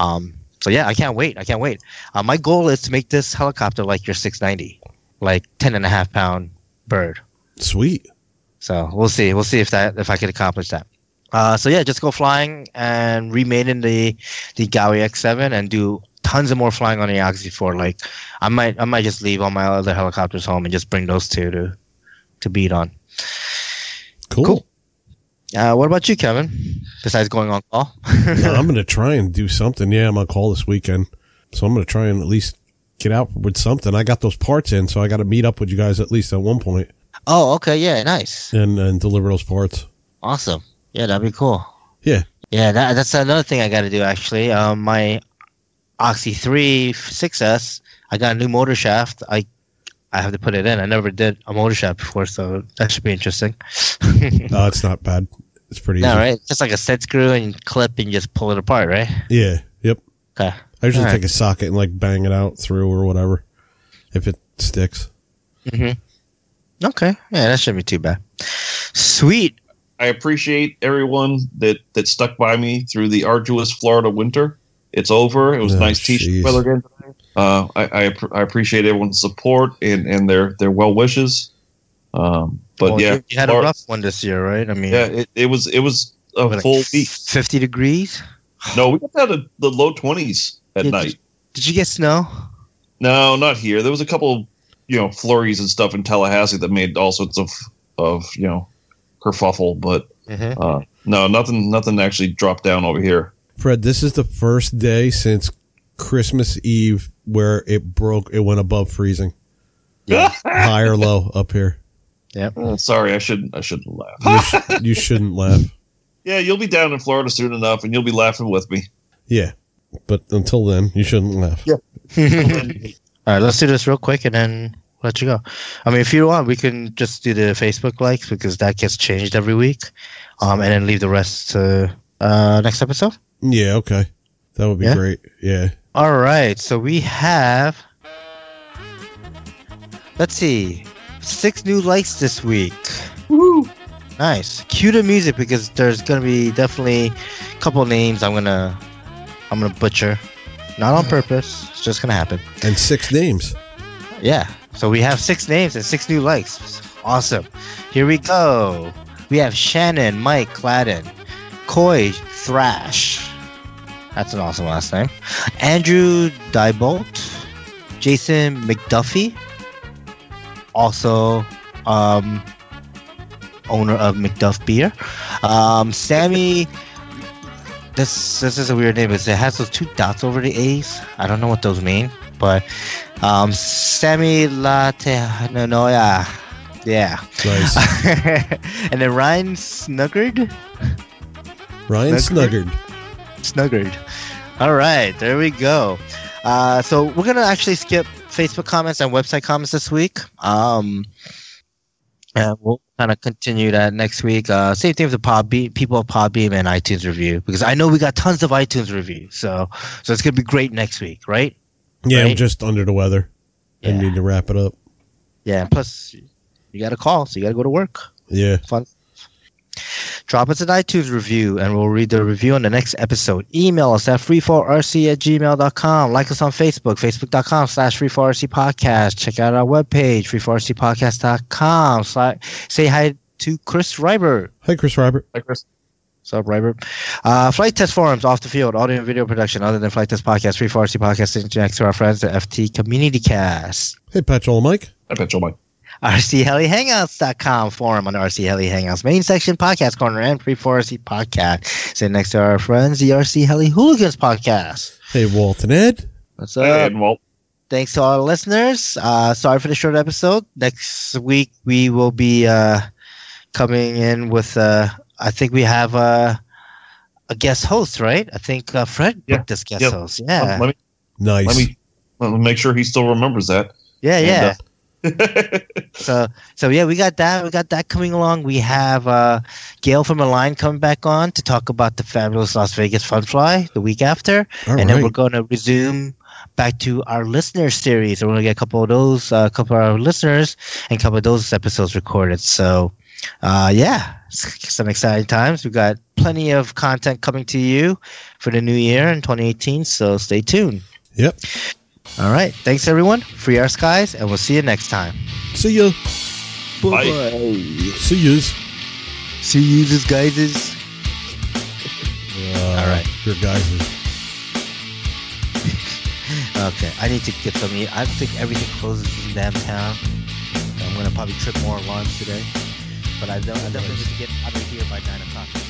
S2: Um, so yeah, I can't wait. I can't wait. Uh, my goal is to make this helicopter like your 690. like 10 and a half pound bird.
S4: Sweet.
S2: So we'll see. We'll see if that if I can accomplish that. Uh, so yeah, just go flying and remade in the the Gaui X7 and do tons of more flying on the Oxy 4. Like I might I might just leave all my other helicopters home and just bring those two to to beat on.
S4: Cool.
S2: Cool. Uh, what about you, Kevin? Besides going on call,
S4: I'm [laughs] gonna try and do something. Yeah, I'm on call this weekend, so I'm gonna try and at least get out with something. I got those parts in, so I got to meet up with you guys at least at one point
S2: oh okay, yeah, nice,
S4: and and deliver those parts.
S2: awesome, yeah, that'd be cool.
S4: Yeah.
S2: Yeah, that, that's another thing I got to do actually. Um, my Oxy 3 6S, I got a new motor shaft. I I have to put it in. I never did a motor shaft before, so that should be interesting. [laughs]
S4: No, it's not bad. It's pretty
S2: no,
S4: easy.
S2: right? Just like a set screw and clip and just pull it apart, right?
S4: Yeah. Yep.
S2: Okay.
S4: I usually
S2: Alright.
S4: take a socket and like bang it out through or whatever, if it sticks.
S2: hmm Okay. Yeah, that shouldn't be too bad. Sweet.
S3: I appreciate everyone that that stuck by me through the arduous Florida winter. It's over. It was
S4: Oh,
S3: nice t-shirt weather again today. Uh, I, I I appreciate everyone's support and, and their their well wishes. Um, but
S2: Well,
S3: yeah,
S2: you, you had a rough one this year, right? I mean,
S3: yeah, it, it was it was a
S2: what, like
S3: full week.
S2: 50 degrees.
S3: No, we got down to the low twenties at
S2: Yeah,
S3: night.
S2: Did you get snow?
S3: No, not here. There was a couple, you know, flurries and stuff in Tallahassee that made all sorts of of you know kerfuffle, but
S2: Mm-hmm.
S3: uh, no, nothing nothing actually dropped down over here.
S4: Fred, this is the first day since Christmas Eve where it broke. It went above freezing,
S2: Yeah. [laughs]
S4: high or low up here.
S3: Uh, sorry, I shouldn't I shouldn't laugh.
S4: You, [laughs] sh- you shouldn't laugh.
S3: yeah, you'll be down in Florida soon enough, and you'll be laughing with me.
S4: Yeah, but until then, you shouldn't laugh.
S3: Yeah. [laughs]
S2: All right, let's do this real quick and then let you go. I mean, if you want, we can just do the Facebook likes because that gets changed every week, um, and then leave the rest to uh, next episode.
S4: Yeah, okay, that would be
S2: Yeah?
S4: great. Yeah,
S2: All right, so we have. Let's see, six new likes this week. Woo! Nice. Cue the music because there's gonna be definitely a couple names I'm gonna I'm gonna butcher, not on purpose. It's just gonna happen.
S4: and six names.
S2: Yeah. So we have six names and six new likes. Awesome. Here we go. We have Shannon, Mike, Gladden, Coy, Thrash. That's an awesome last name. Andrew Diebolt, Jason McDuffie, also um, owner of McDuff Beer. Um, Sammy. This this is a weird name. It has those two dots over the A's. I don't know what those mean, but um, Sammy Latenoya. Yeah.
S4: Nice. [laughs]
S2: and then Ryan Snuggard.
S4: Ryan
S2: Snuggard.
S4: Snuggard.
S2: Snuggard. All right, there we go. Uh, so we're gonna actually skip Facebook comments and website comments this week. Um, and we'll kind of continue that next week. Uh, same thing with the Podbean, people of Podbean and iTunes review because I know we got tons of iTunes reviews. So so it's gonna be great next week, right?
S4: Yeah, I'm just under the weather. I
S2: Yeah.
S4: need to wrap it up.
S2: Yeah. And plus, you got a call, so you got to go to work.
S4: Yeah.
S2: fun. Drop us an iTunes review and we'll read the review on the next episode. Email us at freefallrc at gmail.com. Like us on Facebook, facebook.com slash freefallrc podcast. Check out our webpage, freefallrcpodcast.com. Sli- Say hi to Chris Reiber.
S4: Hi, Chris Robert.
S3: Hi, Chris.
S2: What's up, Reiber? Uh, Flite Test forums, off the field, audio and video production, other than Flite Test podcast, Free Fall RC podcast, sitting next to our friends, at FT Community Cast.
S4: Hey, Petrol Mike.
S3: I bet you Mike.
S2: RCHeliHangouts.com forum on the RC Heli Hangouts main section podcast corner and Free Fall RC podcast. Sitting next to our friends, the RC Heli Hooligans podcast.
S4: Hey, Walt and Ed.
S2: What's
S3: Hey,
S2: up?
S3: and Walt.
S2: Thanks to all our listeners. Uh, sorry for the short episode. Next week we will be uh, coming in with. Uh, I think we have uh, a guest host, right? I think uh, Fred
S3: Yeah.
S2: booked this guest
S3: Yeah.
S2: host. Yeah,
S3: Let me
S4: Nice.
S3: let me let me make sure he still remembers that.
S2: yeah, yeah.
S3: And, uh, [laughs]
S2: So so yeah, we got that. We got that coming along. We have uh, Gail from Align coming back on to talk about the fabulous Las Vegas Fun Fly the week after,
S4: All
S2: and then we're going to resume back to our listener series. We're going to get a couple of those, uh, a couple of our listeners, and a couple of those episodes recorded. So uh, yeah, [laughs] some exciting times. We've got plenty of content coming to you for the new year in 2018. So stay tuned.
S4: Yep.
S2: All right. Thanks, everyone. Free our skies, and we'll see you next time.
S4: See ya.
S3: Bye.
S4: See yous.
S2: See you, guys.
S4: Uh,
S2: All right.
S4: Your guys. [laughs]
S2: Okay, I need to get some. Meat. I think everything closes in downtown. I'm gonna probably trip more alarms today, but I don't. I definitely need to get out of here by nine o'clock. That's what I